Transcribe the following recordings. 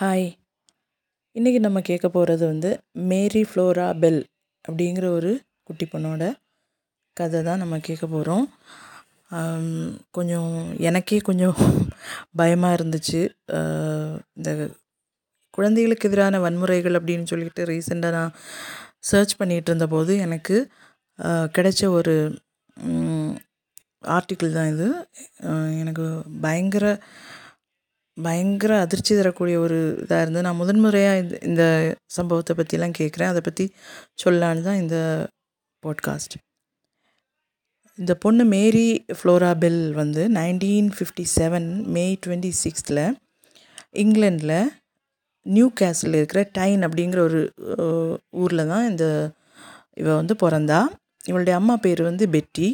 Hi இன்றைக்கி நம்ம கேட்க போகிறது வந்து மேரி ஃப்ளோரா பெல் அப்படிங்கிற ஒரு குட்டி பொண்ணோட கதை தான் நம்ம கேட்க போகிறோம் கொஞ்சம் எனக்கே கொஞ்சம் பயமாக இருந்துச்சு. இந்த குழந்தைகளுக்கு எதிரான வன்முறைகள் அப்படின்னு சொல்லிட்டு ரீசெண்டாக நான் சர்ச் பண்ணிகிட்டு இருந்தபோது எனக்கு கிடைச்ச ஒரு ஆர்டிக்கிள் தான் இது. எனக்கு பயங்கர பயங்கர அதிர்ச்சி தரக்கூடிய ஒரு இதாக இருந்து நான் முதன்முறையாக இந்த இந்த சம்பவத்தை பற்றிலாம் கேட்குறேன் அதை பற்றி சொல்லான்னு தான் இந்த பாட்காஸ்ட் இந்த பொண்ணு மேரி ஃப்ளோரா பெல் வந்து nineteen fifty seven May twenty சிக்ஸ்த்தில் இங்கிலாண்டில் நியூ கேஸில் இருக்கிற டைன் அப்படிங்கிற ஒரு ஊரில் தான் இந்த இவ வந்து பிறந்தா. இவளுடைய அம்மா பேர் வந்து பெட்டி.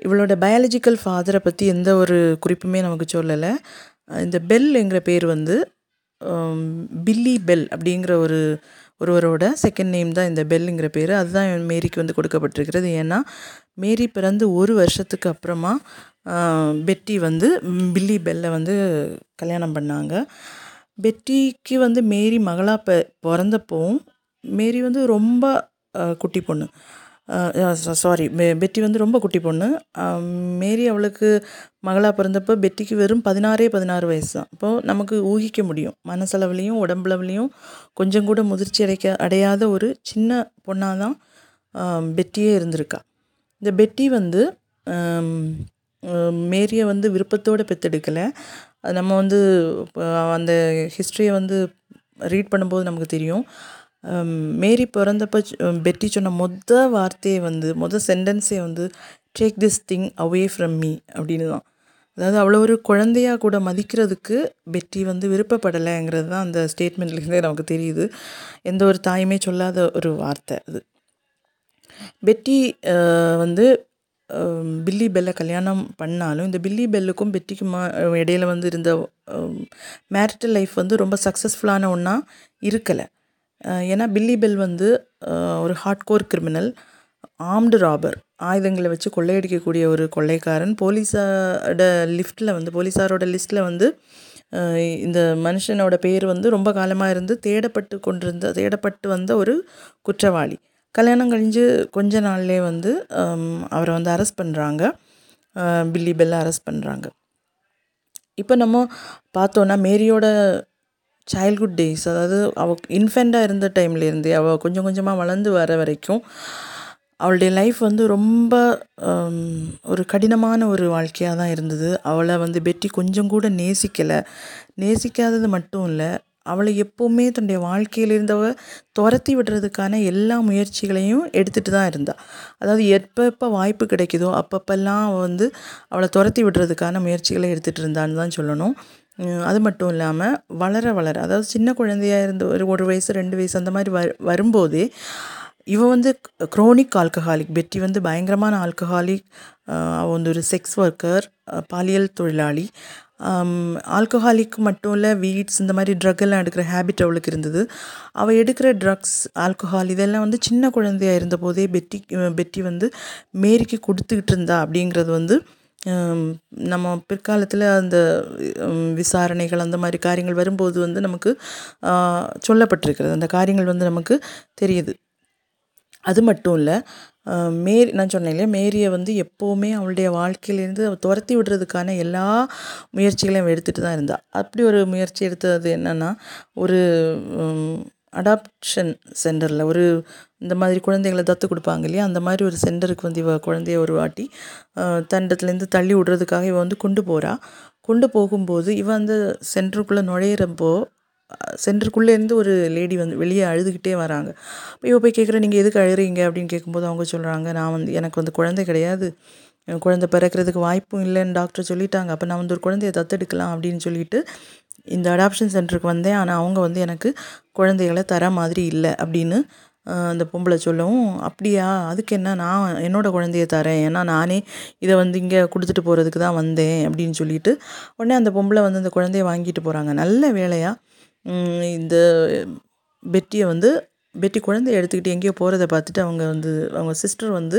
இவளோட பயாலஜிக்கல் ஃபாதரை பற்றி எந்த ஒரு குறிப்புமே நமக்கு சொல்லலை. இந்த பெல்ங்கிற பேர் வந்து பில்லி பெல் அப்படிங்கிற ஒரு ஒருவரோட செகண்ட் நேம் தான் இந்த பெல்லுங்கிற பேர். அதுதான் மேரிக்கு வந்து கொடுக்கப்பட்டிருக்கிறது. ஏன்னா மேரி பிறந்து ஒரு வருஷத்துக்கு அப்புறமா பெட்டி வந்து பில்லி பெல்லை வந்து கல்யாணம் பண்ணாங்க. பெட்டிக்கு வந்து மேரி மகளாக ப பிறந்தப்போவும் மேரி வந்து ரொம்ப குட்டி பொண்ணு. சாரி பெட்டி வந்து ரொம்ப குட்டி பொண்ணு. மேரி அவளுக்கு மகளாக பிறந்தப்போ பெட்டிக்கு வெறும் பதினாறே பதினாறு வயசு தான். இப்போது நமக்கு ஊகிக்க முடியும். மனசளவுலேயும் உடம்புலவுலேயும் கொஞ்சம் கூட முதிர்ச்சி அடைக்க அடையாத ஒரு சின்ன பொண்ணாக தான் பெட்டியே இருந்திருக்கா. இந்த பெட்டி வந்து மேரியை வந்து விருப்பத்தோடு பெற்றெடுக்கலை அது நம்ம வந்து அந்த ஹிஸ்ட்ரியை வந்து ரீட் பண்ணும்போது நமக்கு தெரியும். மேரி பிறந்தப்ப பெட்டி சொன்ன மொத வார்த்தையை வந்து மொதல் சென்டென்ஸே வந்து take this thing away from me அப்படின்னு தான் அதாவது அவ்வளோ ஒரு குழந்தையாக கூட மதிக்கிறதுக்கு பெட்டி வந்து விருப்பப்படலைங்கிறது தான் அந்த ஸ்டேட்மெண்ட்லேருந்தே நமக்கு தெரியுது. எந்த ஒரு தாயுமே சொல்லாத ஒரு வார்த்தை அது. பெட்டி வந்து பில்லி பெல்லை கல்யாணம் பண்ணாலும் இந்த பில்லி பெல்லுக்கும் பெட்டிக்குமா இடையில வந்து இருந்த மேரிட்டல் லைஃப் வந்து ரொம்ப சக்ஸஸ்ஃபுல்லான ஒன்றா இருக்கலை. ஏன்னா பில்லி பெல் வந்து ஒரு ஹார்ட்கோர் கிரிமினல் ஆம்டு ராபர் ஆயுதங்களை வச்சு கொள்ளையடிக்கக்கூடிய ஒரு கொள்ளைக்காரன். போலீஸோட லிஃப்ட்டில் வந்து போலீஸாரோட லிஸ்ட்டில் வந்து இந்த மனுஷனோட பேர் வந்து ரொம்ப காலமாக இருந்து தேடப்பட்டு கொண்டிருந்த தேடப்பட்டு வந்த ஒரு குற்றவாளி. கல்யாணம் கழிஞ்சு கொஞ்ச நாள்லேயே வந்து அவரை வந்து அரெஸ்ட் பண்ணுறாங்க பில்லி பெல்லை அரெஸ்ட் பண்ணுறாங்க இப்போ நம்ம பார்த்தோன்னா மேரியோட சைல்ட்ஹுட் டேஸ் அதாவது அவள் இன்ஃபெண்ட்டாக இருந்த டைம்லேருந்தே அவள் கொஞ்சம் கொஞ்சமாக வளர்ந்து வர வரைக்கும் அவளுடைய லைஃப் வந்து ரொம்ப ஒரு கடினமான ஒரு வாழ்க்கையாக தான் இருந்தது. அவளை வந்து பெட்டி கொஞ்சம் கூட நேசிக்கலை. நேசிக்காதது மட்டும் இல்லை அவளை எப்போவுமே தன்னுடைய வாழ்க்கையில் இருந்தவ துரத்தி விடுறதுக்கான எல்லா முயற்சிகளையும் எடுத்துகிட்டு தான் இருந்தாள் அதாவது எப்போ எப்போ வாய்ப்பு கிடைக்குதோ அப்பப்பெல்லாம் அவள் வந்து அவளை துரத்தி விடுறதுக்கான முயற்சிகளை எடுத்துகிட்டு இருந்தான்னு தான் சொல்லணும். அது மட்டும் இல்லாமல் வளர வளர அதாவது சின்ன குழந்தையாக இருந்து ஒரு ஒரு வயசு ரெண்டு வயசு அந்த மாதிரி வ வரும்போதே இவள் வந்து க்ரோனிக் ஆல்கஹாலிக் பெட்டி வந்து பயங்கரமான ஆல்கஹாலிக் அவள் வந்து ஒரு செக்ஸ் ஒர்க்கர் பாலியல் தொழிலாளி. ஆல்கஹாலிக் மட்டும் இல்லை வீட்ஸ் இந்த மாதிரி ட்ரக் எல்லாம் எடுக்கிற ஹேபிட் அவளுக்கு இருந்தது. அவள் எடுக்கிற ட்ரக்ஸ் ஆல்கஹால் இதெல்லாம் வந்து சின்ன குழந்தையாக இருந்தபோதே பெட்டி பெட்டி வந்து மேரிக்கு கொடுத்துக்கிட்டு இருந்தா அப்படிங்கிறது வந்து நம்ம பிற்காலத்தில் அந்த விசாரணைகள் அந்த மாதிரி காரியங்கள் வரும்போது வந்து நமக்கு சொல்லப்பட்டிருக்கிறது. அந்த காரியங்கள் வந்து நமக்கு தெரியுது. அது மட்டும் இல்லை மேரி நான் சொன்னேன் இல்லையா மேரியை வந்து எப்போவுமே அவளுடைய வாழ்க்கையிலேருந்து அவள் துரத்தி விடுறதுக்கான எல்லா முயற்சிகளையும் எடுத்துகிட்டு தான் இருந்தாள் அப்படி ஒரு முயற்சி எடுத்தது என்னென்னா ஒரு அடாப்ஷன் சென்டரில் ஒரு இந்த மாதிரி குழந்தைகளை தத்து கொடுப்பாங்க இல்லையா? அந்த மாதிரி ஒரு சென்டருக்கு வந்து இவ குழந்தைய ஒரு வாட்டி தண்டத்துலேருந்து தள்ளி விடுறதுக்காக இவ வந்து கொண்டு போகிறா கொண்டு போகும்போது இவ அந்த சென்டருக்குள்ளே நுழையிறப்போ சென்டருக்குள்ளேருந்து ஒரு லேடி வந்து வெளியே அழுதுகிட்டே வராங்க. இப்போ இவ போய் கேட்குற நீங்கள் எதுக்கு அழுகிறீங்க? அப்படின்னு கேட்கும்போது அவங்க சொல்கிறாங்க நான் வந்து எனக்கு வந்து குழந்தை கிடையாது. குழந்தை பிறக்கிறதுக்கு வாய்ப்பும் இல்லைன்னு டாக்டர் சொல்லிட்டாங்க. அப்போ நான் வந்து ஒரு குழந்தைய தத்தெடுக்கலாம் அப்படின்னு சொல்லிட்டு இந்த அடாப்ஷன் சென்டருக்கு வந்தேன். ஆனால் அவங்க வந்து எனக்கு குழந்தைகளை தர மாதிரி இல்லை அப்படின்னு அந்த பொம்பளை சொல்லவும் அப்படியா? அதுக்கு என்ன? நான் என்னோடய குழந்தைய தரேன். ஏன்னா நானே இதை வந்து இங்கே கொடுத்துட்டு போகிறதுக்கு தான் வந்தேன் அப்படின்னு சொல்லிட்டு உடனே அந்த பொம்பளை வந்து அந்த குழந்தைய வாங்கிட்டு போகிறாங்க நல்ல வேலையாக இந்த பெட்டியை வந்து பெட்டி குழந்தைய எடுத்துக்கிட்டு எங்கேயோ போகிறத பார்த்துட்டு அவங்க வந்து அவங்க சிஸ்டர் வந்து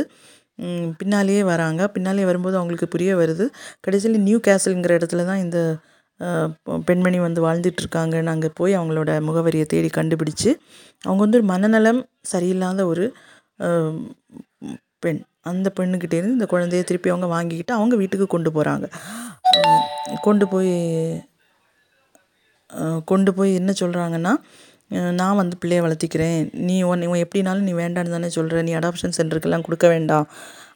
பின்னாலேயே வராங்க. பின்னாலே வரும்போது அவங்களுக்கு புரிய வருது. கடைசியில் நியூ கேசலுங்கிற இடத்துல தான் இந்த பெண்மணி வந்து வாழ்ந்துட்டுருக்காங்க நாங்கள் போய் அவங்களோட முகவரியை தேடி கண்டுபிடிச்சு அவங்க வந்து ஒரு மனநலம் சரியில்லாத ஒரு பெண். அந்த பெண்ணுக்கிட்டேருந்து இந்த குழந்தைய திருப்பி அவங்க வாங்கிக்கிட்டு அவங்க வீட்டுக்கு கொண்டு போகிறாங்க கொண்டு போய் கொண்டு போய் என்ன சொல்கிறாங்கன்னா நான் வந்து பிள்ளையை வளர்த்திக்கிறேன். நீ உன் இவன் எப்படினாலும் நீ வேண்டான்னு தானே சொல்கிற நீ அடாப்ஷன் சென்டருக்கெல்லாம் கொடுக்க வேண்டாம்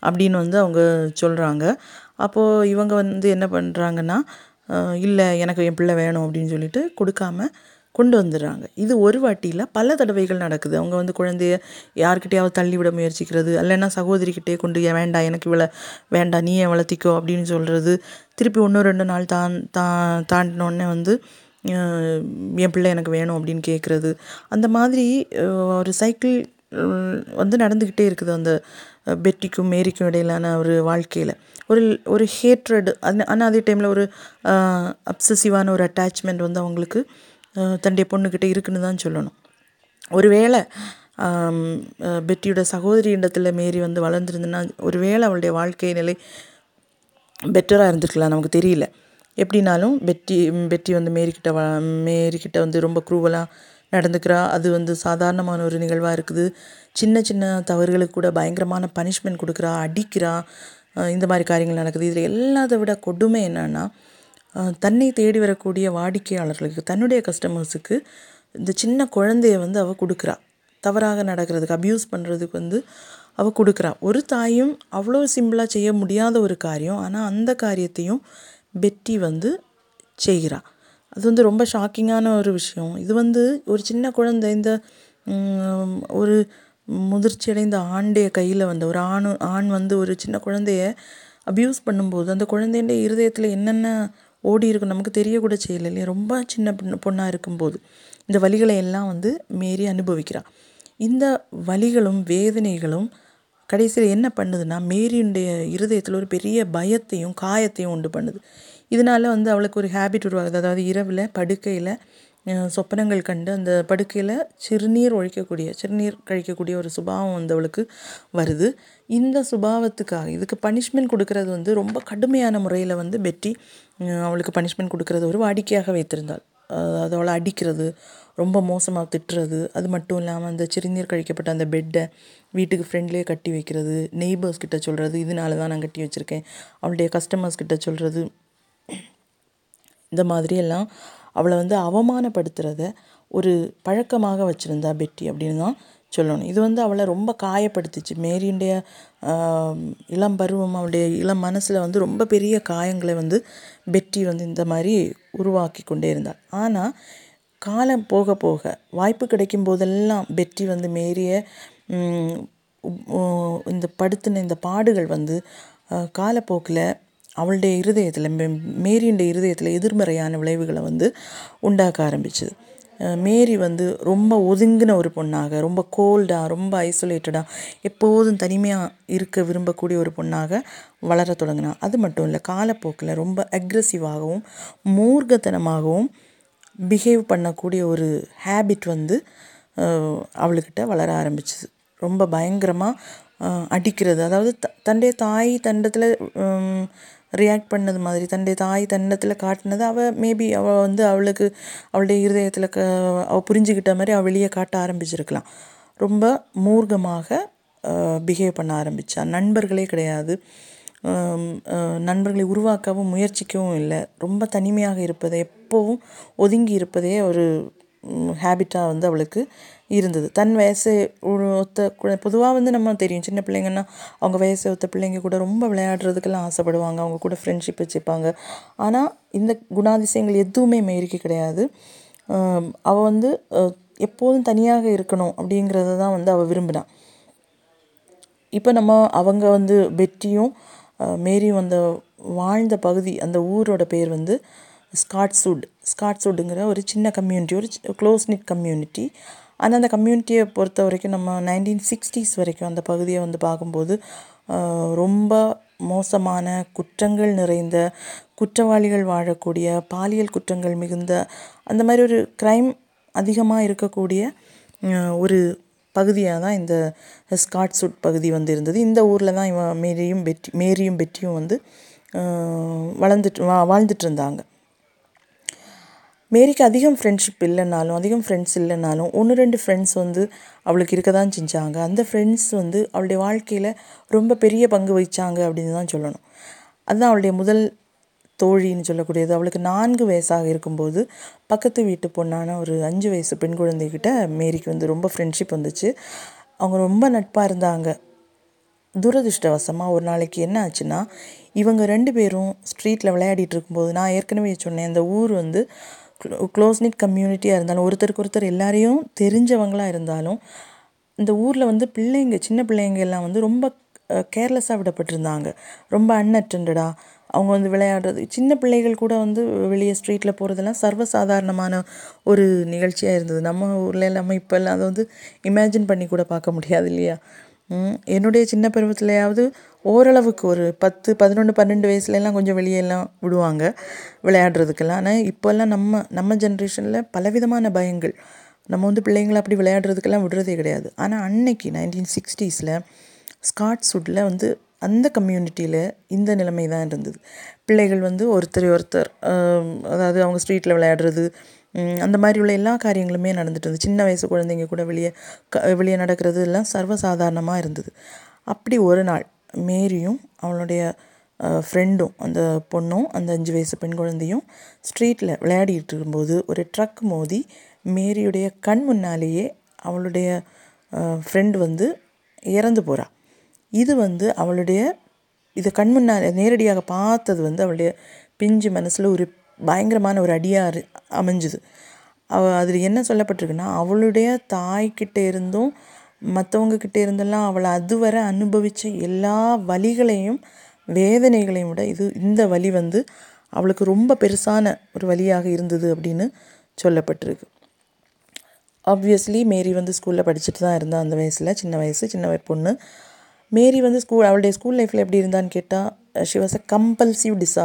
அப்படின்னு வந்து அவங்க சொல்கிறாங்க அப்போது இவங்க வந்து என்ன பண்ணுறாங்கன்னா இல்லை எனக்கு என் பிள்ளை வேணும் அப்படின்னு சொல்லிட்டு கொடுக்காம கொண்டு வந்துடுறாங்க. இது ஒரு வாட்டியில் பல தடவைகள் நடக்குது. அவங்க வந்து குழந்தைய யார்கிட்டயாவது தள்ளிவிட முயற்சிக்கிறது இல்லைன்னா சகோதரிக்கிட்டே கொண்டு "ஏன் வேண்டாம் எனக்கு இவளை வேண்டாம் நீ ஏன் வளர்த்திக்கோ? அப்படின்னு சொல்கிறது திருப்பி ஒன்று ரெண்டு நாள் தான் தா தாண்டினோடனே வந்து என் பிள்ளை எனக்கு வேணும் அப்படின்னு கேட்குறது அந்த மாதிரி ஒரு சைக்கிள் வந்து நடந்துக்கிட்டே இருக்குது அந்த பெட்டிக்கும் மேரிக்கும் இடையிலான ஒரு வாழ்க்கையில். ஒரு ஒரு ஹேட்ரட் அது ஆனால் அதே டைமில் ஒரு அப்சசிவான ஒரு அட்டாச்மெண்ட் வந்து அவங்களுக்கு தன்னுடைய பொண்ணுக்கிட்ட இருக்குன்னு தான் சொல்லணும். ஒருவேளை பெட்டியோட சகோதரி இடத்துல மேரி வந்து வளர்ந்துருந்துன்னா ஒருவேளை அவளுடைய வாழ்க்கை நிலை பெட்டராக இருந்திருக்கலாம் நமக்கு தெரியல. எப்படினாலும் பெட்டி பெட்டி வந்து மேரிக்கிட்ட வ மேரிக்கிட்ட வந்து ரொம்ப க்ரூவலாக நடந்துக்கிறா. அது வந்து சாதாரணமான ஒரு நிகழ்வாக இருக்குது. சின்ன சின்ன தவறுகளுக்கு கூட பயங்கரமான பனிஷ்மெண்ட் கொடுக்குறா அடிக்கிறா. இந்த மாதிரி காரியங்கள் நடக்குது. இதில் எல்லாத்தை விட கொடுமை என்னன்னா தன்னை தேடி வரக்கூடிய வாடிக்கையாளர்களுக்கு தன்னுடைய கஸ்டமர்ஸுக்கு இந்த சின்ன குழந்தைய வந்து அவள் கொடுக்குறா. தவறாக நடக்கிறதுக்கு அப்யூஸ் பண்ணுறதுக்கு வந்து அவள் கொடுக்குறா. ஒரு தாயும் அவ்வளோ சிம்பிளாக செய்ய முடியாத ஒரு காரியம் ஆனால் அந்த காரியத்தையும் பெட்டி வந்து செய்கிறா. அது வந்து ரொம்ப ஷாக்கிங்கான ஒரு விஷயம். இது வந்து ஒரு சின்ன குழந்தை இந்த ஒரு முதிர்ச்சி அடைந்த ஆண்டைய கையில் வந்த ஒரு ஆண் ஆண் வந்து ஒரு சின்ன குழந்தைய அப்யூஸ் பண்ணும்போது அந்த குழந்தையுடைய இருதயத்தில் என்னென்ன ஓடி இருக்கும் நமக்கு தெரியக்கூட செய்யலை இல்லையா? ரொம்ப சின்ன பொண்ணு பொண்ணாக இருக்கும்போது இந்த வலிகளை எல்லாம் வந்து மேரி அனுபவிக்கிறாள் இந்த வலிகளும் வேதனைகளும் கடைசியில் என்ன பண்ணுதுன்னா மேரியுடைய இருதயத்தில் ஒரு பெரிய பயத்தையும் காயத்தையும் உண்டு பண்ணுது. இதனால வந்து அவளுக்கு ஒரு ஹேபிட் உருவாகுது. அதாவது இரவில் படுக்கையில் சொப்பனங்கள் கண்டு அந்த படுக்கையில் சிறுநீர் ஒழிக்கக்கூடிய சிறுநீர் கழிக்கக்கூடிய ஒரு சுபாவம் வந்து அவளுக்கு வருது. இந்த சுபாவத்துக்காக இதுக்கு பனிஷ்மெண்ட் கொடுக்கறது வந்து ரொம்ப கடுமையான முறையில் வந்து பெட்டி அவளுக்கு பனிஷ்மெண்ட் கொடுக்கறது ஒரு வாடிக்கையாக வைத்திருந்தாள். அது அவளை அடிக்கிறது ரொம்ப மோசமாக திட்டுறது அது மட்டும் இல்லாமல் அந்த சிறுநீர் கழிக்கப்பட்ட அந்த பெட்டை வீட்டுக்கு ஃப்ரெண்ட்லேயே கட்டி வைக்கிறது நெய்பர்ஸ் கிட்ட சொல்கிறது இதனால தான் நான் கட்டி வச்சுருக்கேன் அவளுடைய கஸ்டமர்ஸ் கிட்ட சொல்கிறது இந்த மாதிரியெல்லாம் அவளை வந்து அவமானப்படுத்துகிறத ஒரு பழக்கமாக வச்சுருந்தா பெட்டி அப்படின்னு தான் சொல்லணும். இது வந்து அவளை ரொம்ப காயப்படுத்துச்சு. மேரியுடைய இளம் பருவம் அவளுடைய இளம் மனசில் வந்து ரொம்ப பெரிய காயங்களை வந்து பெட்டி வந்து இந்த மாதிரி உருவாக்கி கொண்டே இருந்தாள். ஆனால் காலம் போக போக வாய்ப்பு கிடைக்கும் போதெல்லாம் பெட்டி வந்து மேரிய இந்த படுத்தின இந்த பாடுகள் வந்து காலப்போக்கில் அவளுடைய இருதயத்தில் மேரியுடைய இருதயத்தில் எதிர்மறையான விளைவுகளை வந்து உண்டாக்க ஆரம்பிச்சுது. மேரி வந்து ரொம்ப ஒதுங்கின ஒரு பொண்ணாக ரொம்ப கோல்டாக ரொம்ப ஐசோலேட்டடாக எப்போதும் தனிமையாக இருக்க விரும்பக்கூடிய ஒரு பொண்ணாக வளர தொடங்கினா. அது மட்டும் இல்லை காலப்போக்கில் ரொம்ப அக்ரெசிவாகவும் மூர்க்கத்தனமாகவும் பிஹேவ் பண்ணக்கூடிய ஒரு ஹேபிட் வந்து அவளுக்கிட்ட வளர ஆரம்பிச்சிது. ரொம்ப பயங்கரமாக அடிக்கிறது. அதாவது த தன்னுடைய தாய் தண்டத்தில் ரியாக்ட் பண்ணது மாதிரி. தன்னுடைய தாய் தண்டத்தில் காட்டினது அவள் மேபி அவள் வந்து அவளுக்கு அவளுடைய இருதயத்தில் க அவள் புரிஞ்சுக்கிட்ட மாதிரி அவள் வெளியே காட்ட ஆரம்பிச்சிருக்கலாம். ரொம்ப மூர்க்கமாக பிஹேவ் பண்ண ஆரம்பித்தா நண்பர்களே கிடையாது. நண்பர்களை உருவாக்கவும் முயற்சிக்கவும் இல்லை. ரொம்ப தனிமையாக இருப்பதை எப்போவும் ஒதுங்கி இருப்பதே ஒரு ஹேபிட்டாக வந்து அவளுக்கு இருந்தது. தன் வயசு ஒத்த பொதுவாக வந்து நம்ம தெரியும் சின்ன பிள்ளைங்கன்னா அவங்க வயசு ஒத்த பிள்ளைங்க கூட ரொம்ப விளையாடுறதுக்கெல்லாம் ஆசைப்படுவாங்க. அவங்க கூட ஃப்ரெண்ட்ஷிப் வச்சுப்பாங்க. ஆனால் இந்த குணாதிசயங்கள் எதுவுமே மேரிக்கு கிடையாது. அவள் வந்து எப்போதும் தனியாக இருக்கணும் அப்படிங்கிறத தான் வந்து அவள் விரும்பினான் இப்போ நம்ம அவங்க வந்து பெட்டியும் மேரியும் அந்த வாழ்ந்த பகுதி அந்த ஊரோட பேர் வந்து ஸ்காட்ஸ்வுட் ஸ்காட்ஸ்வுட்டுங்கிற ஒரு சின்ன கம்யூனிட்டி ஒரு க்ளோஸ் நிட் கம்யூனிட்டி ஆனால் அந்த கம்யூனிட்டியை பொறுத்த வரைக்கும் நம்ம நைன்டீன் சிக்ஸ்டீஸ் வரைக்கும் அந்த பகுதியை வந்து பார்க்கும்போது ரொம்ப மோசமான குற்றங்கள் நிறைந்த குற்றவாளிகள் வாழக்கூடிய பாலியல் குற்றங்கள் மிகுந்த அந்த மாதிரி ஒரு க்ரைம் அதிகமாக இருக்கக்கூடிய ஒரு பகுதியாக தான் இந்த ஸ்காட்ஸுட் பகுதி வந்து இருந்தது. இந்த ஊரில் தான் இவன் மேரியும் பெட்டி மேரியும் பெட்டியும் வந்து வளர்ந்துட்டு வா வாழ்ந்துட்டு இருந்தாங்க. மேரிக்கு அதிகம் ஃப்ரெண்ட்ஷிப் இல்லைனாலும் அதிகம் ஃப்ரெண்ட்ஸ் இல்லைனாலும் ஒன்று ரெண்டு ஃப்ரெண்ட்ஸ் வந்து அவளுக்கு இருக்க தான் செஞ்சாங்க. அந்த ஃப்ரெண்ட்ஸ் வந்து அவளுடைய வாழ்க்கையில் ரொம்ப பெரிய பங்கு வகிச்சாங்க அப்படின்னு தான் சொல்லணும். அதுதான் அவளுடைய முதல் தோழின்னு சொல்லக்கூடியது. அவளுக்கு நான்கு வயசாக இருக்கும்போது பக்கத்து வீட்டு பொண்ணான ஒரு அஞ்சு வயசு பெண் குழந்தைகிட்ட மேரிக்கு வந்து ரொம்ப ஃப்ரெண்ட்ஷிப் வந்துச்சு. அவங்க ரொம்ப நட்பாக இருந்தாங்க. துரதிர்ஷ்டவசமாக ஒரு நாளைக்கு என்ன ஆச்சுன்னா இவங்க ரெண்டு பேரும் ஸ்ட்ரீட்டில் விளையாடிட்டு இருக்கும்போது நான் ஏற்கனவே சொன்னேன் இந்த ஊர் வந்து க்ளோஸ் நிட் கம்யூனிட்டியாக இருந்தாலும் ஒருத்தருக்கு ஒருத்தர் எல்லாரையும் தெரிஞ்சவங்களாக இருந்தாலும் இந்த ஊரில் வந்து பிள்ளைங்க சின்ன பிள்ளைங்க எல்லாம் வந்து ரொம்ப கேர்லெஸ்ஸாக விடப்பட்டிருந்தாங்க. ரொம்ப அன்அட்டண்டடாக அவங்க வந்து விளையாடுறது சின்ன பிள்ளைகள் கூட வந்து வெளியே ஸ்ட்ரீட்டில் போகிறதெல்லாம் சர்வசாதாரணமான ஒரு நிகழ்ச்சியாக இருந்தது. நம்ம ஊரில் நம்ம இப்போல்லாம் அதை வந்து இமேஜின் பண்ணி கூட பார்க்க முடியாது இல்லையா? என்னுடைய சின்ன பருவத்திலையாவது ஓரளவுக்கு ஒரு பத்து பதினொன்று பன்னெண்டு வயசுலலாம் கொஞ்சம் வெளியெல்லாம் விடுவாங்க விளையாடுறதுக்கெல்லாம். ஆனால் இப்போல்லாம் நம்ம நம்ம ஜென்ரேஷனில் பலவிதமான பயங்கள். நம்ம வந்து பிள்ளைங்களை அப்படி விளையாடுறதுக்கெல்லாம் விடுறதே கிடையாது. ஆனால் அன்னைக்கு நைன்டீன் சிக்ஸ்டீஸில் ஸ்காட்ஸ்வுட்டில் வந்து அந்த கம்யூனிட்டியில் இந்த நிலைமை தான் இருந்தது. பிள்ளைகள் வந்து ஒருத்தர் ஒருத்தர் அதாவது அவங்க ஸ்ட்ரீட்டில் விளையாடுறது அந்த மாதிரி உள்ள எல்லா காரியங்களுமே நடந்துட்டு இருந்தது. சின்ன வயசு குழந்தைங்க கூட வெளியே க வெளியே நடக்கிறது எல்லாம் சர்வசாதாரணமாக இருந்தது. அப்படி ஒரு நாள் மேரியும் அவளுடைய ஃப்ரெண்டும் அந்த பொண்ணும் அந்த அஞ்சு வயசு பெண் குழந்தையும் ஸ்ட்ரீட்டில் விளையாடிட்டு இருக்கும்போது ஒரு ட்ரக் மோதி மேரியுடைய கண் முன்னாலேயே அவளுடைய ஃப்ரெண்டு வந்து இறந்து போகிறா இது வந்து அவளுடைய இது கண் முன்னால் நேரடியாக பார்த்தது வந்து அவளுடைய பிஞ்சு மனசில் ஒரு பயங்கரமான ஒரு அடியாக அமைஞ்சுது. அவ அதில் என்ன சொல்லப்பட்டிருக்குன்னா அவளுடைய தாய்கிட்ட இருந்தும் மற்றவங்கக்கிட்ட இருந்தெல்லாம் அவளை அதுவரை அனுபவித்த எல்லா வழிகளையும் வேதனைகளையும் விட இது இந்த வழி வந்து அவளுக்கு ரொம்ப பெருசான ஒரு வழியாக இருந்தது அப்படின்னு சொல்லப்பட்டிருக்கு. ஆப்வியஸ்லி மேரி வந்து ஸ்கூலில் படிச்சுட்டு தான் இருந்தா அந்த வயசில் சின்ன வயசு சின்ன வயசு பொண்ணு. மேரி வந்து ஸ்கூல் அவளுடைய ஸ்கூல் லைஃப்பில் எப்படி இருந்தான்னு கேட்டால் ஷி வாஸ் அ கம்பல்சிவ் டிசா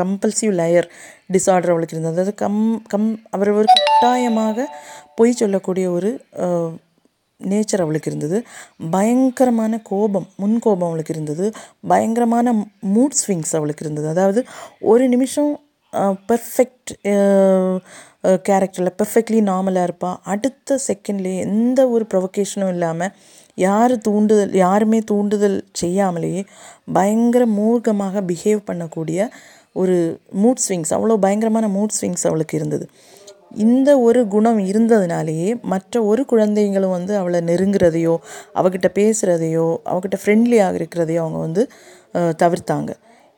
கம்பல்சிவ் லயர் டிசார்டர் அவளுக்கு இருந்தது அதாவது கம் கம் அவர் ஒரு கட்டாயமாக பொய் சொல்லக்கூடிய ஒரு நேச்சர் அவளுக்கு இருந்தது பயங்கரமான கோபம் முன்கோபம் அவளுக்கு இருந்தது பயங்கரமான மூட் ஸ்விங்ஸ் அவளுக்கு இருந்தது அதாவது ஒரு நிமிஷம் பர்ஃபெக்ட் கேரக்டரில் பெர்ஃபெக்ட்லி நார்மலாக இருப்பாள் அடுத்த செகண்ட்லேயே எந்த ஒரு ப்ரொவகேஷனும் இல்லாமல் யார் தூண்டுதல் யாருமே தூண்டுதல் செய்யாமலேயே பயங்கர மூர்க்கமாக பிஹேவ் பண்ணக்கூடிய ஒரு மூட் ஸ்விங்ஸ் அவ்வளோ பயங்கரமான மூட் ஸ்விங்ஸ் அவளுக்கு இருந்தது. இந்த ஒரு குணம் இருந்ததுனாலேயே மற்ற ஒரு குழந்தைங்களும் வந்து அவளை நெருங்குறதையோ அவகிட்ட பேசுகிறதையோ அவகிட்ட ஃப்ரெண்ட்லியாக இருக்கிறதையோ அவங்க வந்து தவிர்த்தாங்க.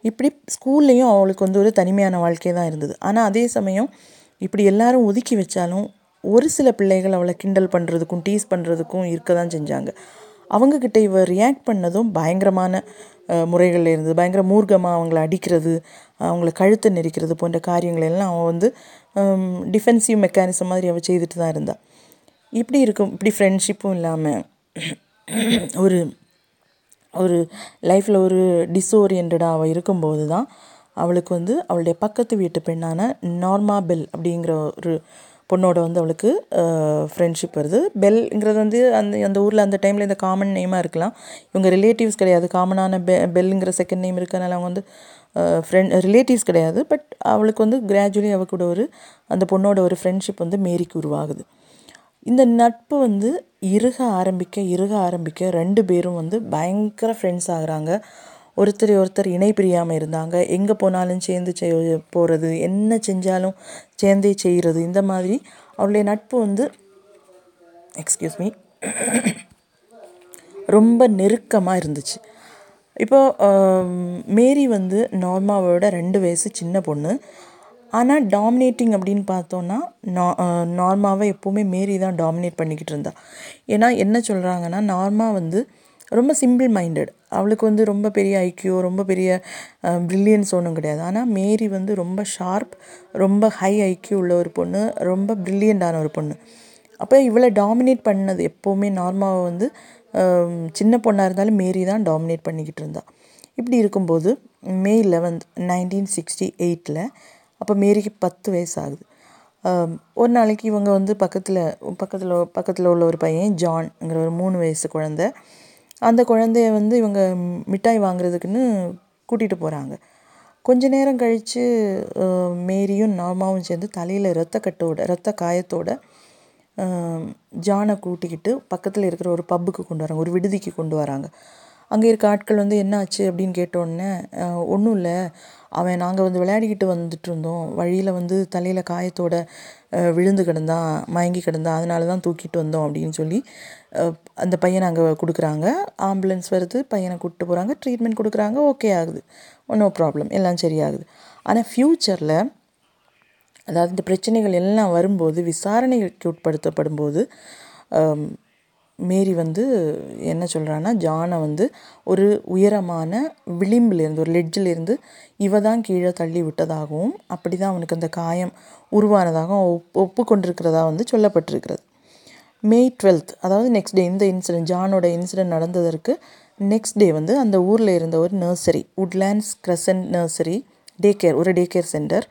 இப்படி ஸ்கூல்லையும் அவளுக்கு வந்து ஒரு தனிமையான வாழ்க்கை தான் இருந்தது. ஆனால் அதே சமயம் இப்படி எல்லாரும் ஒதுக்கி வச்சாலும் ஒரு சில பிள்ளைகள் அவளை கிண்டல் பண்ணுறதுக்கும் டீஸ் பண்ணுறதுக்கும் இருக்க தான் செஞ்சாங்க. அவங்கக்கிட்ட இவ ரியாக்ட் பண்ணதும் பயங்கரமான முறைகளில் இருந்தது. பயங்கர மூர்க்கமாக அவங்கள அடிக்கிறது அவங்கள கழுத்தை நெரிக்கிறது போன்ற காரியங்கள் எல்லாம் அவன் வந்து டிஃபென்சிவ் மெக்கானிசம் மாதிரி அவள் செய்துட்டு தான் இருந்தாள் இப்படி இருக்கும் இப்படி ஃப்ரெண்ட்ஷிப்பும் இல்லாமல் ஒரு ஒரு லைஃப்பில் ஒரு டிஸ்ஓரியன்டாக அவள் இருக்கும்போது தான் அவளுக்கு வந்து அவளுடைய பக்கத்து வீட்டு பெண்ணான நார்மா பெல் அப்படிங்கிற ஒரு பொண்ணோட வந்து அவளுக்கு ஃப்ரெண்ட்ஷிப் வருது. பெல்ங்கிறது வந்து அந்த அந்த ஊரில் அந்த டைமில் இந்த காமன் நேமாக இருக்கலாம். இவங்க ரிலேட்டிவ்ஸ் கிடையாது. காமனான பெ பெல்லுங்கிற செகண்ட் நேம் இருக்கனால அவங்க வந்து ஃப்ரெண்ட் ரிலேட்டிவ்ஸ் கிடையாது. பட் அவளுக்கு வந்து கிராஜுவலி அவ கூட ஒரு அந்த பொண்ணோட ஒரு ஃப்ரெண்ட்ஷிப் வந்து மேரிக்கு உருவாகுது. இந்த நட்பு வந்து இறுக ஆரம்பிக்க இறுக ஆரம்பிக்க ரெண்டு பேரும் வந்து பயங்கர ஃப்ரெண்ட்ஸ் ஆகுறாங்க. ஒருத்தர் ஒருத்தர் இணை பிரியாமல் இருந்தாங்க. எங்கே போனாலும் சேர்ந்து செய் போகிறது என்ன செஞ்சாலும் சேர்ந்தே செய்கிறது இந்த மாதிரி அவளுடைய நட்பு வந்து எக்ஸ்கியூஸ் மீ ரொம்ப நெருக்கமாக இருந்துச்சு. இப்போது மேரி வந்து நார்மாவோட ரெண்டு வயசு சின்ன பொண்ணு. ஆனால் டாமினேட்டிங் அப்படின்னு பார்த்தோன்னா நா நார்மாவை எப்போவுமே மேரி தான் டாமினேட் பண்ணிக்கிட்டு இருந்தா. ஏன்னா என்ன சொல்கிறாங்கன்னா நார்மா வந்து ரொம்ப சிம்பிள் மைண்டட் அவளுக்கு வந்து ரொம்ப பெரிய ஐக்கியோ ரொம்ப பெரிய ப்ரில்லியன்ஸ் ஒன்றும் கிடையாது. ஆனால் மேரி வந்து ரொம்ப ஷார்ப் ரொம்ப ஹை ஐக்கியூ உள்ள ஒரு பொண்ணு ரொம்ப ப்ரில்லியண்டான ஒரு பொண்ணு. அப்போ இவளை டாமினேட் பண்ணது எப்போவுமே நார்மாவை வந்து சின்ன பொண்ணாக இருந்தாலும் மேரி தான் டாமினேட் பண்ணிக்கிட்டு இருந்தா. இப்படி இருக்கும்போது மே லெவன்த் நைன்டீன் சிக்ஸ்டி எயிட்டில் அப்போ மேரிக்கு பத்து வயசு ஆகுது. ஒரு நாளைக்கு இவங்க வந்து பக்கத்தில் பக்கத்தில் பக்கத்தில் உள்ள ஒரு பையன் ஜான்ங்கிற ஒரு மூணு வயசு குழந்தை. அந்த குழந்தைய வந்து இவங்க மிட்டாய் வாங்குறதுக்குன்னு கூட்டிகிட்டு போகிறாங்க கொஞ்ச நேரம் கழித்து மேரியும் நார்மாவும் சேர்ந்து தலையில் ரத்தக்கட்டோட ரத்த காயத்தோட ஜானை கூட்டிக்கிட்டு பக்கத்தில் இருக்கிற ஒரு பப்புக்கு கொண்டு வராங்க ஒரு விடுதிக்கு கொண்டு வராங்க. அங்கே இருக்க ஆட்கள் வந்து என்ன ஆச்சு? அப்படின்னு கேட்டோடனே ஒன்றும் இல்லை. அவன் நாங்கள் வந்து விளையாடிக்கிட்டு வந்துட்டு இருந்தோம். வழியில் வந்து தலையில் காயத்தோட விழுந்து கிடந்தான் மயங்கி கிடந்தான். அதனால தான் தூக்கிட்டு வந்தோம் அப்படின்னு சொல்லி அந்த பையனை அங்கே கொடுக்குறாங்க. ஆம்புலன்ஸ் வருது பையனை கூப்பிட்டு போகிறாங்க ட்ரீட்மெண்ட் கொடுக்குறாங்க ஓகே ஆகுது. Oh, நோ ப்ராப்ளம் எல்லாம் சரியாகுது. ஆனால் ஃப்யூச்சரில் அதாவது இந்த பிரச்சனைகள் எல்லாம் வரும்போது விசாரணைக்கு உட்படுத்தப்படும் போது um, மேரி வந்து என்ன சொல்கிறான்னா ஜானை வந்து ஒரு உயரமான விளிம்பிலிருந்து ஒரு லெட்ஜிலிருந்து இவ தான் கீழே தள்ளி விட்டதாகவும் அப்படி தான் அவனுக்கு அந்த காயம் உருவானதாகவும் ஒப் ஒப்புக்கொண்டிருக்கிறதா வந்து சொல்லப்பட்டிருக்கிறது. மே டுவெல்த் அதாவது நெக்ஸ்ட் டே இந்த இன்சிடென்ட் ஜானோட இன்சிடென்ட் நடந்ததற்கு நெக்ஸ்ட் டே வந்து அந்த ஊரில் இருந்த ஒரு nursery Woodlands Crescent nursery day care ஒரு டே கேர் சென்டர்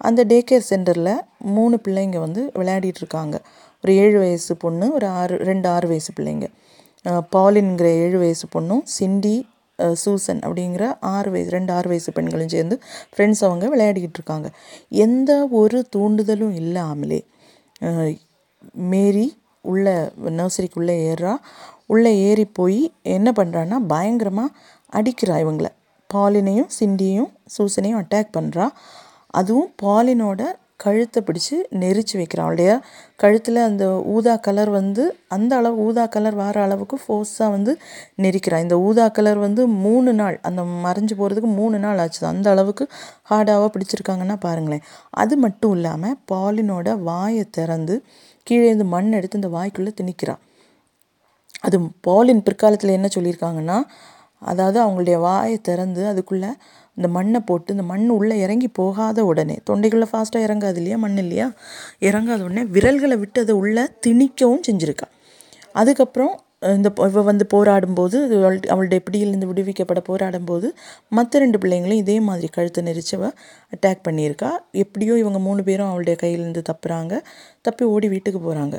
அந்த டே கேர் சென்டரில் மூணு பிள்ளைங்க வந்து விளையாடிட்டு இருக்காங்க. ஒரு ஏழு வயசு பொண்ணு ஒரு ஆறு ரெண்டு ஆறு வயசு பிள்ளைங்க. பாலின்கிற ஏழு வயசு பொண்ணும் சிண்டி சூசன் அப்படிங்கிற ஆறு வயசு ரெண்டு ஆறு வயசு பெண்களும் சேர்ந்து ஃப்ரெண்ட்ஸ் அவங்க விளையாடிக்கிட்டு இருக்காங்க. எந்த ஒரு தூண்டுதலும் இல்லாமலே மேரி உள்ளே நர்சரிக்குள்ளே ஏறுறா. உள்ளே ஏறி போய் என்ன பண்ணுறான்னா பயங்கரமாக அடிக்கிறா இவங்களை. பாலினையும் சிண்டியையும் சூசனையும் அட்டாக் பண்ணுறா அதுவும் பாலினோட கழுத்தை பிடிச்சு நெரிச்சு வைக்கிறான் அவளுடைய கழுத்தில் அந்த ஊதா கலர் வந்து அந்த அளவு ஊதா கலர் வர அளவுக்கு ஃபோர்ஸாக வந்து நெரிக்கிறான் இந்த ஊதா கலர் வந்து மூணு நாள் அந்த மறைஞ்சு போகிறதுக்கு மூணு நாள் ஆச்சு அந்த அளவுக்கு ஹார்டாக பிடிச்சிருக்காங்கன்னா பாருங்களேன். அது மட்டும் இல்லாமல் பாலினோட வாயை திறந்து கீழே இருந்து மண் எடுத்து இந்த வாய்க்குள்ளே திணிக்கிறான். அது பாலின் பிற்காலத்தில் என்ன சொல்லியிருக்காங்கன்னா அதாவது அவங்களுடைய வாயை திறந்து அதுக்குள்ளே இந்த மண்ணை போட்டு இந்த மண் உள்ளே இறங்கி போகாத உடனே தொண்டைக்குள்ளே ஃபாஸ்ட்டாக இறங்காது இல்லையா? மண் இல்லையா? இறங்காத உடனே விரல்களை விட்டு அதை உள்ளே திணிக்கவும் செஞ்சுருக்கா. அதுக்கப்புறம் இந்த பொ- இவ வந்து போராடும்போது அவள் அவளுடைய பிடியிலிருந்து விடுவிக்கப்பட போராடும்போது மற்ற ரெண்டு பிள்ளைங்களும் இதே மாதிரி கழுத்தை நெரிச்சவ அட்டாக் பண்ணியிருக்கா. எப்படியோ இவங்க மூணு பேரும் அவளுடைய கையிலேருந்து தப்புறாங்க. தப்பி ஓடி வீட்டுக்கு போகிறாங்க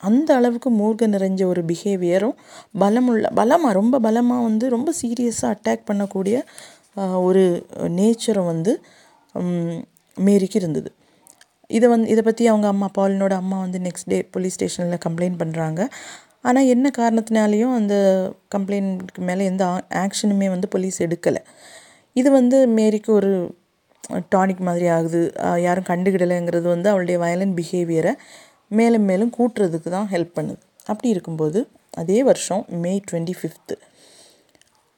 அந்த அளவுக்கு மூர்க்க நிறைஞ்ச ஒரு பிஹேவியரும் பலமுள்ள பலமாக ரொம்ப பலமாக வந்து ரொம்ப சீரியஸாக அட்டாக் பண்ணக்கூடிய ஒரு நேச்சரும் வந்து மேரிக்கு இருந்தது. இதை வந்து இதை பற்றி அவங்க அம்மா பாலினோட அம்மா வந்து நெக்ஸ்ட் டே போலீஸ் ஸ்டேஷனில் கம்ப்ளைண்ட் பண்ணுறாங்க ஆனால் என்ன காரணத்தினாலையும் அந்த கம்ப்ளைண்ட்க்கு மேலே எந்த ஆக்ஷனுமே வந்து போலீஸ் எடுக்கலை. இது வந்து மேரிக்கு ஒரு டானிக் மாதிரி ஆகுது. யாரும் கண்டுக்கிடலைங்கிறது வந்து அவளுடைய வயலண்ட் பிஹேவியரை மேலும் மேலும் கூட்டுறதுக்கு தான் ஹெல்ப் பண்ணுது. அப்படி இருக்கும்போது அதே வருஷம் May twenty fifth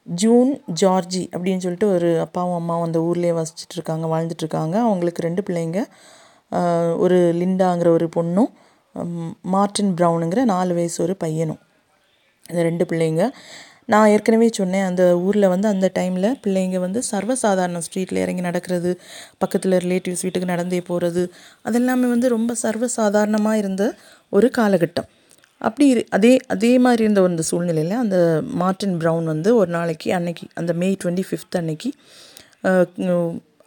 June Georgie அப்படின்னு சொல்லிட்டு ஒரு அப்பாவும் அம்மாவும் அந்த ஊர்லேயே வசிச்சுட்டு இருக்காங்க வாழ்ந்துட்டுருக்காங்க அவங்களுக்கு ரெண்டு பிள்ளைங்க. ஒரு லிண்டாங்கிற ஒரு பொண்ணும் மார்ட்டின் ப்ரௌனுங்கிற நாலு வயசு ஒரு பையனும். இந்த ரெண்டு பிள்ளைங்க. நான் ஏற்கனவே சொன்னேன் அந்த ஊரில் வந்து அந்த டைமில் பிள்ளைங்க வந்து சர்வசாதாரண ஸ்ட்ரீட்டில் இறங்கி நடக்கிறது பக்கத்தில் ரிலேட்டிவ்ஸ் வீட்டுக்கு நடந்தே போகிறது அதெல்லாமே வந்து ரொம்ப சர்வசாதாரணமாக இருந்த ஒரு காலகட்டம். அப்படி இரு அதே அதே மாதிரி இருந்த அந்த சூழ்நிலையில் அந்த மார்ட்டின் ப்ரவுன் வந்து ஒரு நாளைக்கு அன்னைக்கு அந்த மே டுவெண்ட்டி ஃபிஃப்த் அன்னைக்கு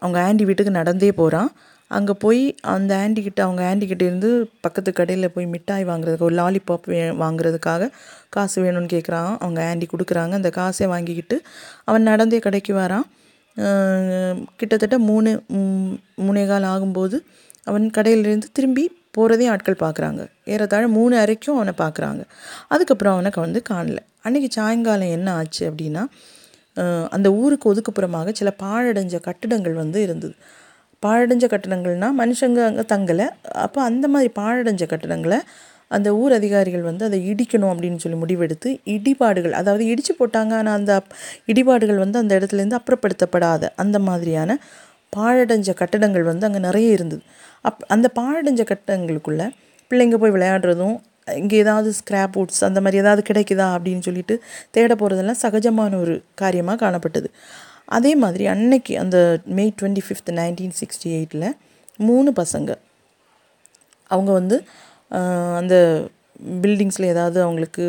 அவங்க ஆண்டி வீட்டுக்கு நடந்தே போகிறான் அங்கே போய் அந்த ஆண்டிக்கிட்ட அவங்க ஆண்டி இருந்து பக்கத்து கடையில் போய் மிட்டாய் வாங்குறதுக்கு ஒரு லாலிபாப் வே வாங்குறதுக்காக காசு வேணும்னு கேட்குறான் அவங்க ஆண்டி கொடுக்குறாங்க. அந்த காசை வாங்கிக்கிட்டு அவன் நடந்தே கடைக்கு வரான். கிட்டத்தட்ட மூணு மூணே கால் ஆகும்போது அவன் கடையிலேருந்து திரும்பி போகிறதையும் ஆட்கள் பார்க்குறாங்க ஏறத்தாழ மூணு அரைக்கும் அவனை பார்க்குறாங்க அதுக்கப்புறம் அவனை வந்து காணல. அன்றைக்கி சாயங்காலம் என்ன ஆச்சு அப்படின்னா அந்த ஊருக்கு ஒதுக்குப்புறமாக சில பாழடைஞ்ச கட்டிடங்கள் வந்து இருந்தது. பாழடைஞ்ச கட்டடங்கள்னால் மனுஷங்க அங்கே தங்கலை. அப்போ அந்த மாதிரி பாழடைஞ்ச கட்டடங்களை அந்த ஊர் அதிகாரிகள் வந்து அதை இடிக்கணும் அப்படின்னு சொல்லி முடிவெடுத்து இடிபாடுகள் அதாவது இடித்து போட்டாங்க ஆனால் அந்த இடிபாடுகள் வந்து அந்த இடத்துலேருந்து அப்புறப்படுத்தப்படாத அந்த மாதிரியான பாழடைஞ்ச கட்டடங்கள் வந்து அங்கே நிறைய இருந்தது. அப் அந்த பாழடைஞ்ச கட்டடங்களுக்குள்ள பிள்ளைங்க போய் விளையாடுறதும் இங்கே ஏதாவது ஸ்கிராப் வுட்ஸ் அந்த மாதிரி ஏதாவது கிடைக்குதா அப்படின்னு சொல்லிட்டு தேட போகிறதெல்லாம் சகஜமான ஒரு காரியமாக காணப்பட்டது. அதே மாதிரி அன்னைக்கு அந்த May twenty fifth nineteen sixty எயிட்டில் மூணு பசங்க. அவங்க வந்து அந்த பில்டிங்ஸில் ஏதாவது அவங்களுக்கு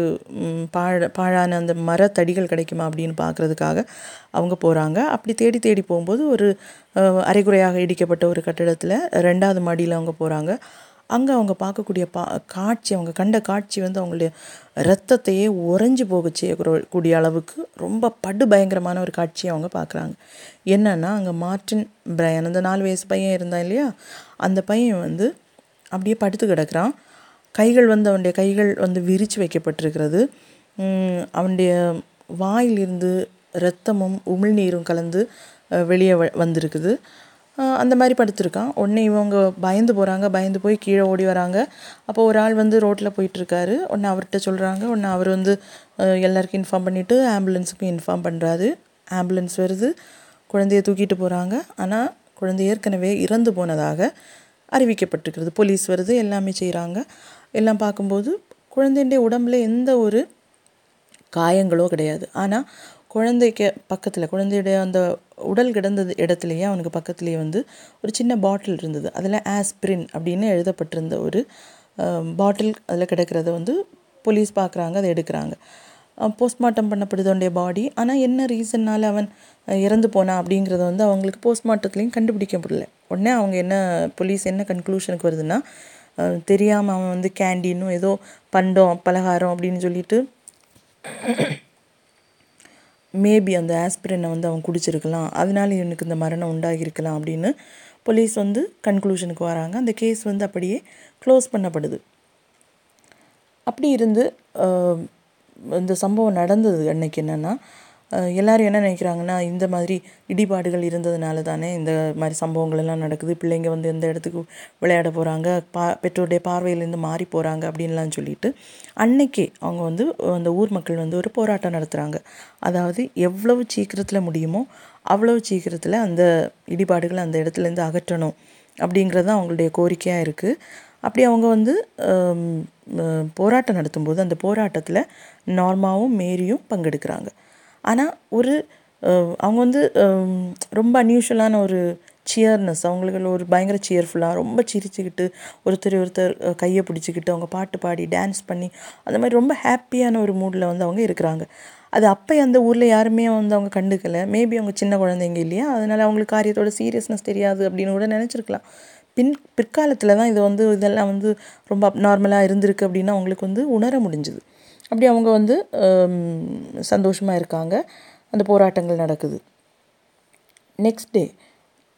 பாழ பாழான அந்த மரத்தடிகள் கிடைக்குமா அப்படின்னு பார்க்குறதுக்காக அவங்க போகிறாங்க அப்படி தேடி தேடி போகும்போது ஒரு அரைகுறையாக இடிக்கப்பட்ட ஒரு கட்டிடத்தில் ரெண்டாவது மாடியில் அவங்க போகிறாங்க அங்கே அவங்க பார்க்கக்கூடிய பா காட்சி அவங்க கண்ட காட்சி வந்து அவங்களுடைய ரத்தத்தையே உறைஞ்சி போக செய்யக்கூட- கூடிய அளவுக்கு ரொம்ப படு பயங்கரமான ஒரு காட்சியை அவங்க பார்க்குறாங்க. என்னன்னா அங்கே மார்டின் பிரையன் அந்த நாலு வயசு பையன் இருந்தான் இல்லையா? அந்த பையன் வந்து அப்படியே படுத்து கிடக்குறான். கைகள் வந்து அவனுடைய கைகள் வந்து விரித்து வைக்கப்பட்டிருக்கிறது. அவனுடைய வாயிலிருந்து இரத்தமும் உமிழ்நீரும் கலந்து வெளியே வ- வந்திருக்குது. அந்த மாதிரி படுத்திருக்கான். உடனே இவங்க பயந்து போகிறாங்க பயந்து போய் கீழே ஓடி வராங்க. அப்போ ஒரு ஆள் வந்து ரோட்டில் போயிட்டுருக்காரு. உடனே அவர்கிட்ட சொல்கிறாங்க உடனே அவர் வந்து எல்லாருக்கும் இன்ஃபார்ம் பண்ணிவிட்டு ஆம்புலன்ஸுக்கும் இன்ஃபார்ம் பண்ணுறாரு ஆம்புலன்ஸ் வருது. குழந்தைய தூக்கிட்டு போகிறாங்க ஆனால் குழந்தை ஏற்கனவே இறந்து போனதாக அறிவிக்கப்பட்டிருக்கிறது. போலீஸ் வருது. எல்லாமே செய்கிறாங்க எல்லாம் பார்க்கும்போது குழந்தைடைய உடம்புல எந்த ஒரு காயங்களோ கிடையாது. ஆனால் குழந்தைக்கு பக்கத்தில் குழந்தையுடைய அந்த உடல் கிடந்தது இடத்துலையே அவனுக்கு பக்கத்துலேயே வந்து ஒரு சின்ன பாட்டில் இருந்தது. அதில் ஆஸ்பிரின் அப்படின்னு எழுதப்பட்டிருந்த ஒரு பாட்டில் அதில் கிடக்கிறத வந்து போலீஸ் பார்க்குறாங்க அதை எடுக்கிறாங்க. போஸ்ட்மார்ட்டம் பண்ணப்படுது பாடி ஆனால் என்ன ரீசன்னால் அவன் இறந்து போனா அப்படிங்கிறத வந்து அவங்களுக்கு போஸ்ட்மார்ட்டத்துலேயும் கண்டுபிடிக்க முடியல. உடனே அவங்க என்ன போலீஸ் என்ன கன்க்ளூஷனுக்கு வருதுன்னா தெரியாமல் அவன் வந்து கேண்டீனும் ஏதோ பண்டம் பலகாரம் அப்படின்னு சொல்லிட்டு மேபி அந்த ஆஸ்பிரினை வந்து அவன் குடிச்சிருக்கலாம். அதனால இவனுக்கு இந்த மரணம் உண்டாகியிருக்கலாம் அப்படின்னு போலீஸ் வந்து கன்க்ளூஷனுக்கு வராங்க. அந்த கேஸ் வந்து அப்படியே க்ளோஸ் பண்ணப்படுது. அப்படி இருந்து இந்த சம்பவம் நடந்தது அன்னைக்கு என்னென்னா எல்லாரும் என்ன நினைக்கிறாங்கன்னா இந்த மாதிரி இடிபாடுகள் இருந்ததுனால தானே இந்த மாதிரி சம்பவங்கள் எல்லாம் நடக்குது. பிள்ளைங்க வந்து எந்த இடத்துக்கு விளையாட போகிறாங்க பா பெற்றோருடைய பார்வையிலேருந்து மாறி போகிறாங்க அப்படின்லாம் சொல்லிட்டு அன்னைக்கே அவங்க வந்து அந்த ஊர் மக்கள் வந்து ஒரு போராட்டம் நடத்துகிறாங்க அதாவது எவ்வளவு சீக்கிரத்தில் முடியுமோ அவ்வளவு சீக்கிரத்தில் அந்த இடிபாடுகளை அந்த இடத்துலேருந்து அகற்றணும் அப்படிங்கிறது தான் அவங்களுடைய கோரிக்கையாக இருக்குது அப்படி அவங்க வந்து போராட்டம் நடத்தும்போது அந்த போராட்டத்தில் நார்மாவும் மேரியும் பங்கெடுக்கிறாங்க. ஆனால் ஒரு அவங்க வந்து ரொம்ப அன்யூஷுவலான ஒரு சியர்னஸ் அவங்களுக்கு ஒரு பயங்கர சியர்ஃபுல்லாக ரொம்ப சிரிச்சுக்கிட்டு ஒருத்தர் ஒருத்தர் கையை பிடிச்சிக்கிட்டு அவங்க பாட்டு பாடி டான்ஸ் பண்ணி அந்த மாதிரி ரொம்ப ஹாப்பியான ஒரு மூடில் வந்து அவங்க இருக்கிறாங்க. அது அப்போ அந்த ஊரில் யாருமே வந்து அவங்க கண்டுக்கலை. மேபி அவங்க சின்ன குழந்தைங்க இல்லையா? அதனால் அவங்களுக்கு காரியத்தோட சீரியஸ்னஸ் தெரியாது அப்படின்னு கூட நினச்சிருக்கலாம். பின் பிற்காலத்தில் தான் இது வந்து இதெல்லாம் வந்து ரொம்ப நார்மலாக இருந்திருக்கு அப்படின்னு அவங்களுக்கு வந்து உணர முடிஞ்சுது. அப்படி அவங்க வந்து சந்தோஷமாக இருக்காங்க. அந்த போராட்டங்கள் நடக்குது. நெக்ஸ்ட் டே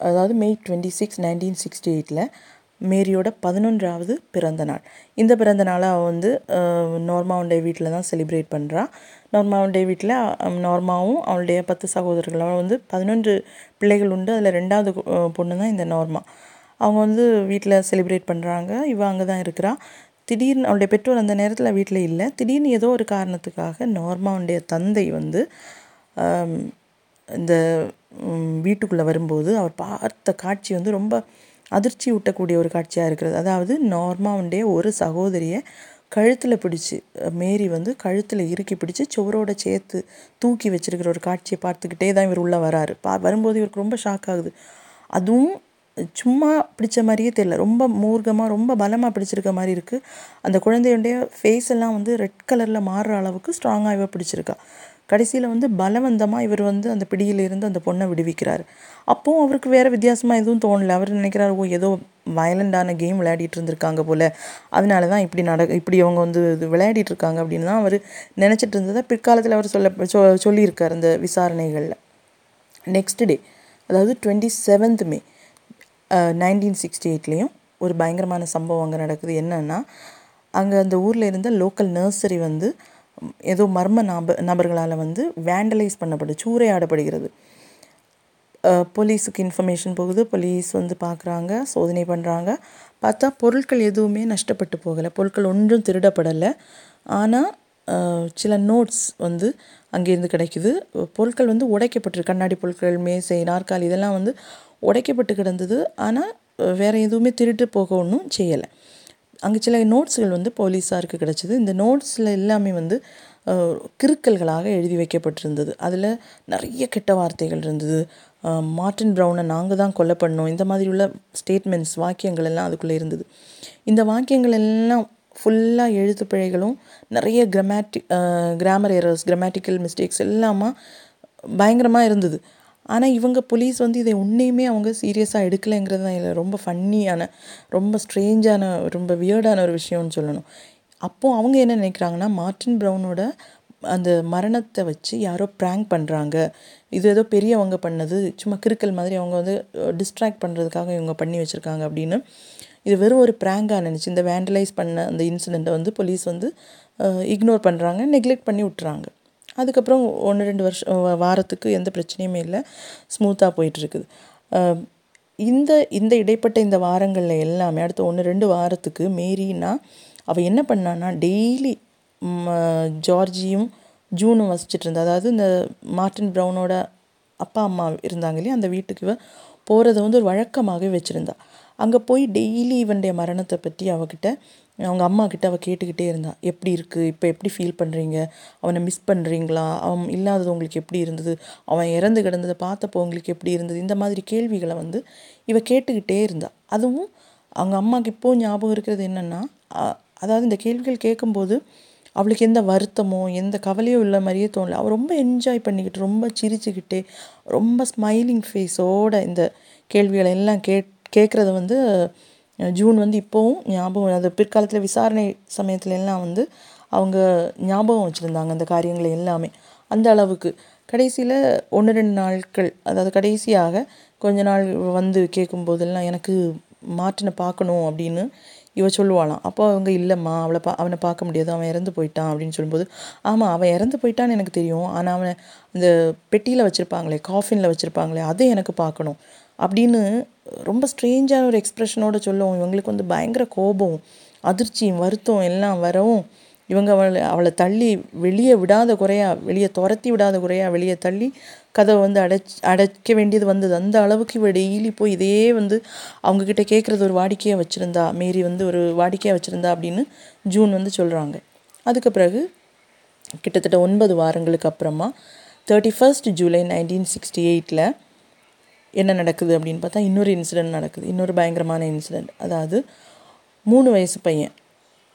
அதாவது May twenty six nineteen sixty எயிட்டில் மேரியோட பதினொன்றாவது பிறந்த நாள். இந்த பிறந்த நாளை அவள் வந்து அஹ், நோர்மாவுடைய வீட்டில் தான் செலிப்ரேட் பண்ணுறா நோர்மாவுடைய வீட்டில் நார்மாவும் நோர்மாவும் அவளுடைய பத்து சகோதரர்கள் அவள் வந்து பதினொன்று பிள்ளைகள் உண்டு. அதில் ரெண்டாவது பொண்ணு தான் இந்த நோர்மா அவங்க வந்து வீட்டில் செலிப்ரேட் பண்ணுறாங்க இவள் அங்கே தான் இருக்கிறா. திடீர்னு அவளுடைய பெற்றோர் அந்த நேரத்தில் வீட்டில் இல்லை. திடீர்னு ஏதோ ஒரு காரணத்துக்காக நோர்மாவுடைய தந்தை வந்து இந்த வீட்டுக்குள்ளே வரும்போது அவர் பார்த்த காட்சி வந்து ரொம்ப அதிர்ச்சி ஊட்டக்கூடிய ஒரு காட்சியாக இருக்கிறது. அதாவது நார்மாவுடைய ஒரு சகோதரியை கழுத்தில் பிடிச்சி மேரி வந்து கழுத்தில் இறுக்கி பிடிச்சி சுவரோட சேர்த்து தூக்கி வச்சிருக்கிற ஒரு காட்சியை பார்த்துக்கிட்டே தான் இவர் உள்ளே வராரு. பா வரும்போது இவருக்கு ரொம்ப ஷாக் ஆகுது. அதுவும் சும்மா பிடிச்ச மாதிரியே தெரியல. ரொம்ப மூர்க்கமாக ரொம்ப பலமாக பிடிச்சிருக்க மாதிரி இருக்குது அந்த குழந்தையுடைய ஃபேஸ் எல்லாம் வந்து ரெட் கலரில் மாறுற அளவுக்கு ஸ்ட்ராங்காக இவ பிடிச்சிருக்கா. கடைசியில் வந்து பலவந்தமாக இவர் வந்து அந்த பிடியிலிருந்து அந்த பொண்ணை விடுவிக்கிறார். அப்போவும் அவருக்கு வேறு வித்தியாசமாக எதுவும் தோணல. அவர் நினைக்கிறார் ஓ ஏதோ வயலண்டான கேம் விளையாடிட்டு இருந்திருக்காங்க போல். அதனால தான் இப்படி நட இப்படி அவங்க வந்து இது விளையாடிட்டு இருக்காங்க. அப்படின்னு தான் அவர் நினச்சிட்டு இருந்ததை பிற்காலத்தில் அவர் சொல்ல சொ சொல்லியிருக்கார் அந்த விசாரணைகளில். நெக்ஸ்ட் டே அதாவது twenty seventh May nineteen sixty எயிட்லேயும் ஒரு பயங்கரமான சம்பவம் அங்கே நடக்குது. என்னென்னா அங்கே அந்த ஊரில் இருந்த லோக்கல் நர்சரி வந்து ஏதோ மர்ம நப நபர்களால் வந்து வேண்டலைஸ் பண்ணப்படுது சூறையாடப்படுகிறது போலீஸுக்கு இன்ஃபர்மேஷன் போகுது. போலீஸ் வந்து பார்க்குறாங்க சோதனை பண்ணுறாங்க பார்த்தா பொருட்கள் எதுவுமே நஷ்டப்பட்டு போகலை. பொருட்கள் ஒன்றும் திருடப்படலை. ஆனால் சில நோட்ஸ் வந்து அங்கேருந்து கிடைக்குது. பொருட்கள் வந்து உடைக்கப்பட்டிருக்கு. கண்ணாடி பொருட்கள் மேசை நாற்காலி இதெல்லாம் வந்து உடைக்கப்பட்டு கிடந்தது. ஆனால் வேறு எதுவுமே திருட்டு போக ஒன்றும் செய்யலை. அங்கே சில நோட்ஸ்கள் வந்து போலீஸாருக்கு கிடச்சிது. இந்த நோட்ஸில் எல்லாமே வந்து கிறுக்கல்களாக எழுதி வைக்கப்பட்டிருந்தது. அதில் நிறைய கெட்ட வார்த்தைகள் இருந்தது. மார்ட்டின் ப்ரௌனை நாங்கள் தான் கொலை பண்ணோம். இந்த மாதிரி உள்ள ஸ்டேட்மெண்ட்ஸ் வாக்கியங்கள் எல்லாம் அதுக்குள்ளே இருந்தது. இந்த வாக்கியங்கள் எல்லாம் ஃபுல்லாக எழுத்து பிழைகளும் நிறைய grammatic grammar errors grammatical mistakes எல்லாமா பயங்கரமாக இருந்தது. ஆனால் இவங்க போலீஸ் வந்து இதை ஒன்றையுமே அவங்க சீரியஸாக எடுக்கலைங்கிறது தான் இதில் ரொம்ப ஃபன்னியான ரொம்ப ஸ்ட்ரேஞ்சான ரொம்ப வியர்டான ஒரு விஷயம்னு சொல்லணும். அப்போது அவங்க என்ன நினைக்கிறாங்கன்னா மார்ட்டின் ப்ரௌனோட அந்த மரணத்தை வச்சு யாரோ ப்ராங்க் பண்ணுறாங்க இது ஏதோ பெரியவங்க பண்ணது சும்மா கிறுக்கல் மாதிரி அவங்க வந்து டிஸ்ட்ராக்ட் பண்ணுறதுக்காக இவங்க பண்ணி வச்சுருக்காங்க அப்படின்னு. இது வெறும் ஒரு ப்ராங்காக நினச்சி இந்த வேண்டலைஸ் பண்ண அந்த இன்சிடெண்ட்டை வந்து போலீஸ் வந்து இக்னோர் பண்ணுறாங்க நெக்லெக்ட் பண்ணி விட்டுறாங்க. அதுக்கப்புறம் ஒன்று ரெண்டு வருஷம் வாரத்துக்கு எந்த பிரச்சனையுமே இல்லை. ஸ்மூத்தாக போயிட்டுருக்குது. இந்த இந்த இடைப்பட்ட இந்த வாரங்களில் எல்லாமே அடுத்த ஒன்று ரெண்டு வாரத்துக்கு மேரினா அவள் என்ன பண்ணான்னா டெய்லி ஜார்ஜியும் ஜூனும் வசிச்சுட்டு இருந்தா அதாவது இந்த மார்ட்டின் ப்ரௌனோட அப்பா அம்மா இருந்தாங்க இல்லையா அந்த வீட்டுக்கு இவ போகிறத வந்து ஒரு வழக்கமாகவே வச்சுருந்தா. அங்கே போய் டெய்லி இவனுடைய மரணத்தை பற்றி அவகிட்ட அவங்க அம்மா கிட்ட அவள் கேட்டுக்கிட்டே இருந்தாள் எப்படி இருக்குது இப்போ எப்படி ஃபீல் பண்ணுறீங்க அவனை மிஸ் பண்ணுறீங்களா அவன் இல்லாதது உங்களுக்கு எப்படி இருந்தது? அவன் இறந்து கிடந்ததை பார்த்தப்போ உங்களுக்கு எப்படி இருந்தது? இந்த மாதிரி கேள்விகளை வந்து இவ கேட்டுக்கிட்டே இருந்தாள் அதுவும் அவங்க அம்மாவுக்கு இப்போது ஞாபகம் இருக்கிறது என்னென்னா அதாவது இந்த கேள்விகள் கேட்கும்போது அவளுக்கு எந்த வருத்தமோ எந்த கவலையோ உள்ள மாதிரியே தோணல. அவள் ரொம்ப என்ஜாய் பண்ணிக்கிட்டு ரொம்ப சிரிச்சுக்கிட்டே ரொம்ப ஸ்மைலிங் ஃபேஸோட இந்த கேள்விகளை எல்லாம் கேட் கேட்குறத வந்து ஜூன் வந்து இப்போவும் ஞாபகம் அது பிற்காலத்தில் விசாரணை சமயத்துல எல்லாம் வந்து அவங்க ஞாபகம் வச்சுருந்தாங்க அந்த காரியங்களை எல்லாமே. அந்த அளவுக்கு. கடைசியில் ஒன்று ரெண்டு நாட்கள் அதாவது கடைசியாக கொஞ்ச நாள் வந்து கேட்கும்போதெல்லாம் எனக்கு மாற்றினை பார்க்கணும் அப்படின்னு இவ சொல்லுவாளாம். அப்போ அவங்க இல்லைம்மா அவளை பா அவனை பார்க்க முடியாது. அவன் இறந்து போயிட்டான். அப்படின்னு சொல்லும்போது ஆமாம் அவன் இறந்து போயிட்டான்னு எனக்கு தெரியும். ஆனால் அவனை இந்த பெட்டியில் வச்சுருப்பாங்களே காஃபினில் வச்சுருப்பாங்களே அதை எனக்கு பார்க்கணும். அப்படின்னு ரொம்ப ஸ்ட்ரேஞ்சான ஒரு எக்ஸ்ப்ரெஷனோடு சொல்லவும். இவங்களுக்கு வந்து பயங்கர கோபம் அதிர்ச்சியும் வருத்தம் எல்லாம் வரவும் இவங்க அவளை அவளை தள்ளி வெளியே விடாத குறையா வெளியே துரத்தி விடாத குறையா வெளியே தள்ளி கதவை வந்து அடைச் அடைக்க வேண்டியது வந்தது. அந்த அளவுக்கு இவ டெய்லி போய் இதே வந்து அவங்கக்கிட்ட கேட்குறது ஒரு வாடிக்கையாக வச்சுருந்தா மேரி வந்து ஒரு வாடிக்கையாக வச்சுருந்தா அப்படின்னு ஜூன் வந்து சொல்கிறாங்க அதுக்கு பிறகு கிட்டத்தட்ட ஒன்பது வாரங்களுக்கு அப்புறமா thirty first July nineteen sixty எயிட்டில் என்ன நடக்குது அப்படின்னு பார்த்தா இன்னொரு இன்சிடெண்ட் நடக்குது. இன்னொரு பயங்கரமான இன்சிடெண்ட் அதாவது மூணு வயசு பையன்.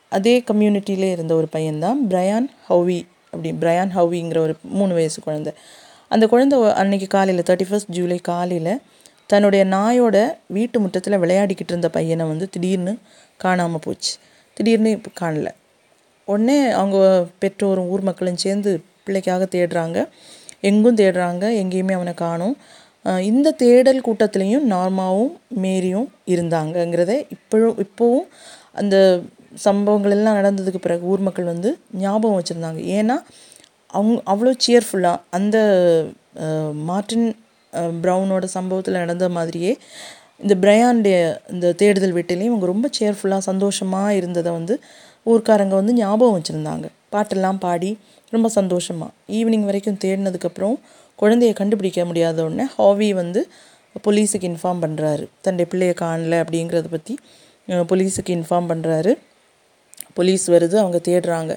அதே கம்யூனிட்டியிலே இருந்த ஒரு பையன்தான் பிரயான் ஹவுவி அப்படி பிரயான் ஹவுவிங்கிற ஒரு மூணு வயசு குழந்தை. அந்த குழந்தை அன்னைக்கு காலையில் தேர்ட்டி ஃபஸ்ட் ஜூலை காலையில் தன்னுடைய நாயோட வீட்டு முற்றத்தில் விளையாடிக்கிட்டு இருந்த பையனை வந்து திடீர்னு காணாமல் போச்சு. திடீர்னு இப்போ காணல. உடனே அவங்க பெற்றோரும் ஊர் மக்களும் சேர்ந்து பிள்ளைக்காக தேடுறாங்க. எங்கும் தேடுறாங்க. எங்கேயுமே அவனை காணும். இந்த தேடல் கூட்டத்துலேயும் நார்மாவும் மேரியும் இருந்தாங்கங்கிறத இப்பழும் இப்போவும் அந்த சம்பவங்கள் எல்லாம் நடந்ததுக்கு பிறகு ஊர் மக்கள் வந்து ஞாபகம் வச்சுருந்தாங்க. ஏன்னா அவங்க அவ்வளோ சியர்ஃபுல்லாக அந்த மார்ட்டின் ப்ரௌனோட சம்பவத்தில் நடந்த மாதிரியே இந்த பிரயான்டைய இந்த தேடுதல் வீட்டிலையும் இவங்க ரொம்ப சேர்ஃபுல்லாக சந்தோஷமாக இருந்ததை வந்து ஊர்க்காரங்க வந்து ஞாபகம் வச்சுருந்தாங்க. பாட்டெல்லாம் பாடி ரொம்ப சந்தோஷமாக ஈவினிங் வரைக்கும் தேடினதுக்கப்புறம் குழந்தையை கண்டுபிடிக்க முடியாத உடனே ஹாவி வந்து போலீஸுக்கு இன்ஃபார்ம் பண்ணுறாரு தன்னுடைய பிள்ளையை காணல அப்படிங்கிறத பற்றி போலீஸுக்கு இன்ஃபார்ம் பண்ணுறாரு போலீஸ் வருது அவங்க தேடுறாங்க.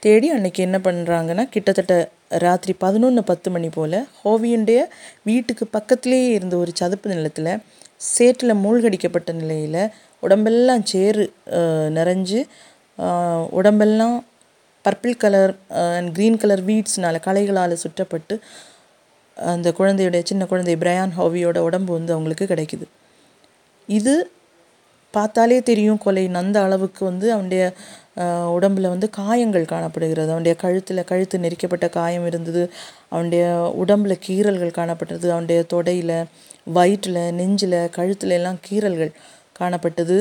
தேடி அன்னைக்கு என்ன பண்ணுறாங்கன்னா கிட்டத்தட்ட ராத்திரி பதினொன்று பத்து மணி போல் ஹோவியுடைய வீட்டுக்கு பக்கத்துலேயே இருந்த ஒரு சதுப்பு நிலத்தில் சேற்றில் மூழ்கடிக்கப்பட்ட நிலையில் உடம்பெல்லாம் சேறு நிறைஞ்சு உடம்பெல்லாம் purple colour and green colour வீட்ஸ்னால் களைகளால் சுற்றப்பட்டு அந்த குழந்தையுடைய சின்ன குழந்தை பிரயான் ஹோவியோட உடம்பு வந்து அவங்களுக்கு கிடைக்குது. இது பார்த்தாலே தெரியும் கொலை அந்த அளவுக்கு வந்து அவனுடைய உடம்பில் உடம்புல வந்து காயங்கள் காணப்படுகிறது. அவனுடைய கழுத்தில் கழுத்து நெரிக்கப்பட்ட காயம் இருந்தது. அவனுடைய உடம்புல கீறல்கள் காணப்பட்டது. அவனுடைய தொடையில் வயிற்றில் நெஞ்சில் கழுத்துல எல்லாம் கீறல்கள் காணப்பட்டது.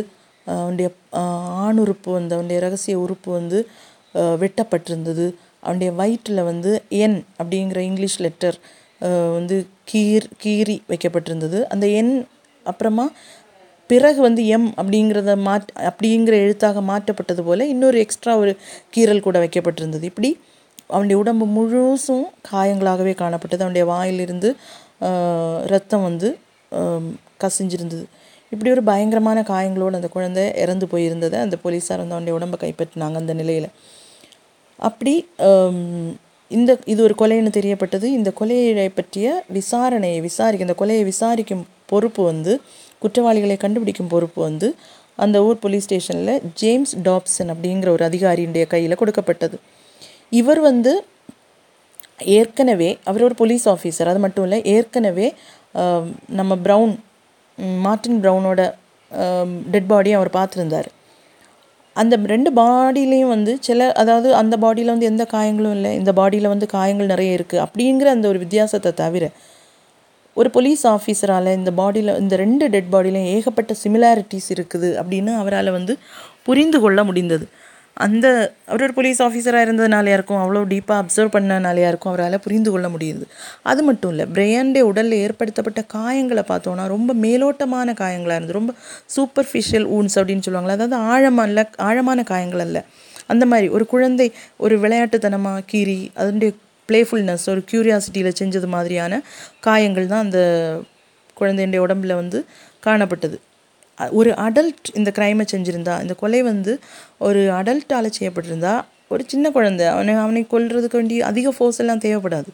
அவனுடைய ஆணுறுப்பு வந்து அவனுடைய ரகசிய உறுப்பு வந்து வெட்டப்பட்டிருந்தது. அவனுடைய வயிற்றில் வந்து என் அப்படிங்கிற இங்கிலீஷ் லெட்டர் வந்து கீர் கீறி வைக்கப்பட்டிருந்தது. அந்த எண் அப்புறமா பிறகு வந்து எம் அப்படிங்கிறத மாட் அப்படிங்கிற எழுத்தாக மாற்றப்பட்டது போல் இன்னொரு எக்ஸ்ட்ரா ஒரு கீறல் கூட வைக்கப்பட்டிருந்தது. இப்படி அவனுடைய உடம்பு முழுசும் காயங்களாகவே காணப்பட்டது. அவனுடைய வாயிலிருந்து ரத்தம் வந்து கசிஞ்சிருந்தது. இப்படி ஒரு பயங்கரமான காயங்களோடு அந்த குழந்தை இறந்து போயிருந்ததை அந்த போலீஸார் வந்து அவனுடைய உடம்பை கைப்பற்றினாங்க அந்த நிலையில். அப்படி இந்த இது ஒரு கொலைன்னு தெரியப்பட்டது. இந்த கொலையை பற்றிய விசாரணையை விசாரிக்க இந்த கொலையை விசாரிக்கும் பொறுப்பு வந்து குற்றவாளிகளை கண்டுபிடிக்கும் பொறுப்பு வந்து அந்த ஊர் போலீஸ் ஸ்டேஷனில் ஜேம்ஸ் டாப்சன் அப்படிங்கிற ஒரு அதிகாரியுடைய கையில் கொடுக்கப்பட்டது. இவர் வந்து ஏற்கனவே அவர் ஒரு போலீஸ் ஆஃபீஸர் அது மட்டும் இல்லை ஏற்கனவே நம்ம ப்ரௌன் மார்ட்டின் ப்ரௌனோட டெட் பாடியை அவர் பார்த்துருந்தார். அந்த ரெண்டு பாடியிலையும் வந்து சில அதாவது அந்த பாடியில் வந்து எந்த காயங்களும் இல்லை இந்த பாடியில் வந்து காயங்கள் நிறைய இருக்குது அப்படிங்கிற அந்த ஒரு வித்தியாசத்தை தவிர ஒரு போலீஸ் ஆஃபீஸரால் இந்த பாடியில் இந்த ரெண்டு டெட் பாடியிலையும் ஏகப்பட்ட சிமிலாரிட்டிஸ் இருக்குது அப்படின்னு அவரால் வந்து புரிந்து கொள்ள முடிந்தது. அந்த அவர் ஒரு போலீஸ் ஆஃபீஸராக இருந்ததுனாலையா இருக்கும் அவ்வளோ டீப்பாக அப்சர்வ் பண்ணனாலையா இருக்கும் அவரால் புரிந்து கொள்ள முடியுது. அது மட்டும் இல்லை பிரையாண்டே உடலில் ஏற்படுத்தப்பட்ட காயங்களை பார்த்தோன்னா ரொம்ப மேலோட்டமான காயங்களாக இருந்தது. ரொம்ப சூப்பர்ஃபிஷியல் ஊன்ஸ் அப்படின்னு சொல்லுவாங்களே அதாவது ஆழமான ஆழமான காயங்கள் அல்ல. அந்த மாதிரி ஒரு குழந்தை ஒரு விளையாட்டுத்தனமாக கீறி அதனுடைய ப்ளேஃபுல்னஸ் ஒரு க்யூரியாசிட்டியில் செஞ்சது மாதிரியான காயங்கள் தான் அந்த குழந்தையுடைய உடம்புல வந்து காணப்பட்டது. ஒரு அடல்ட் இந்த க்ரைமை செஞ்சுருந்தா இந்த கொலை வந்து ஒரு அடல்ட்டால் செய்யப்பட்டிருந்தா ஒரு சின்ன குழந்தை அவனை அவனை கொல்றதுக்கு வேண்டி அதிக ஃபோர்ஸ் எல்லாம் தேவைப்படாது.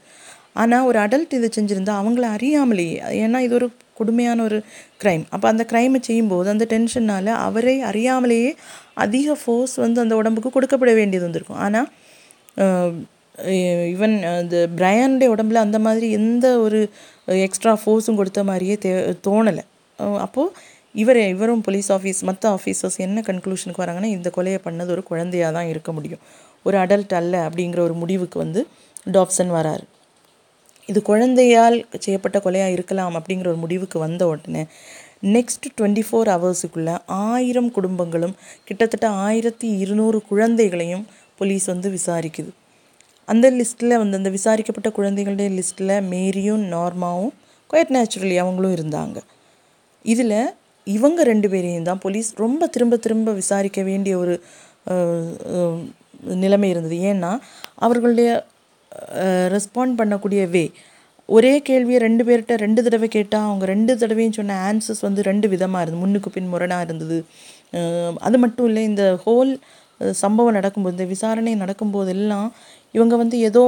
ஆனால் ஒரு அடல்ட் இதை செஞ்சுருந்தா அவங்கள அறியாமலேயே ஏன்னா இது ஒரு கொடுமையான ஒரு க்ரைம் அப்போ அந்த க்ரைமை செய்யும்போது அந்த டென்ஷனால் அவரை அறியாமலேயே அதிக ஃபோர்ஸ் வந்து அந்த உடம்புக்கு கொடுக்கப்பட வேண்டியது வந்திருக்கும். ஆனால் ஈவன் இந்த பிரையனுடைய உடம்புல அந்த மாதிரி எந்த ஒரு எக்ஸ்ட்ரா ஃபோர்ஸும் கொடுத்த மாதிரியே தே தோணலை. அப்போது இவர் இவரும் போலீஸ் ஆஃபீஸ் மற்ற ஆஃபீஸர்ஸ் என்ன கன்க்ளூஷனுக்கு வராங்கன்னா இந்த கொலையை பண்ணது ஒரு குழந்தையாக தான் இருக்க முடியும். ஒரு அடல்ட் அல்ல அப்படிங்கிற ஒரு முடிவுக்கு வந்து டாப்சன் வராரு. இது குழந்தையால் செய்யப்பட்ட கொலையாக இருக்கலாம் அப்படிங்கிற ஒரு முடிவுக்கு வந்த உடனே நெக்ஸ்ட் டுவெண்ட்டி ஃபோர் ஹவர்ஸுக்குள்ளே ஆயிரம் குடும்பங்களும் கிட்டத்தட்ட ஆயிரத்தி இருநூறு குழந்தைகளையும் போலீஸ் வந்து விசாரிக்குது. அந்த லிஸ்ட்டில் வந்து அந்த விசாரிக்கப்பட்ட குழந்தைகளுடைய லிஸ்ட்டில் மேரியும் நார்மாவும் குவைட் நேச்சுரலி அவங்களும் இருந்தாங்க. இதில் இவங்க ரெண்டு பேரையும் தான் போலீஸ் ரொம்ப திரும்ப திரும்ப விசாரிக்க வேண்டிய ஒரு நிலைமை இருந்தது. ஏன்னா அவர்களுடைய ரெஸ்பாண்ட் பண்ணக்கூடிய வே ஒரே கேள்வியை ரெண்டு பேர்கிட்ட ரெண்டு தடவை கேட்டால் அவங்க ரெண்டு தடவையும் சொன்ன ஆன்சர்ஸ் வந்து ரெண்டு விதமாக இருந்தது. முன்னுக்கு பின் முரணாக இருந்தது. அது மட்டும் இல்லை இந்த ஹோல் சம்பவம் நடக்கும்போது இந்த விசாரணை நடக்கும்போதெல்லாம் இவங்க வந்து ஏதோ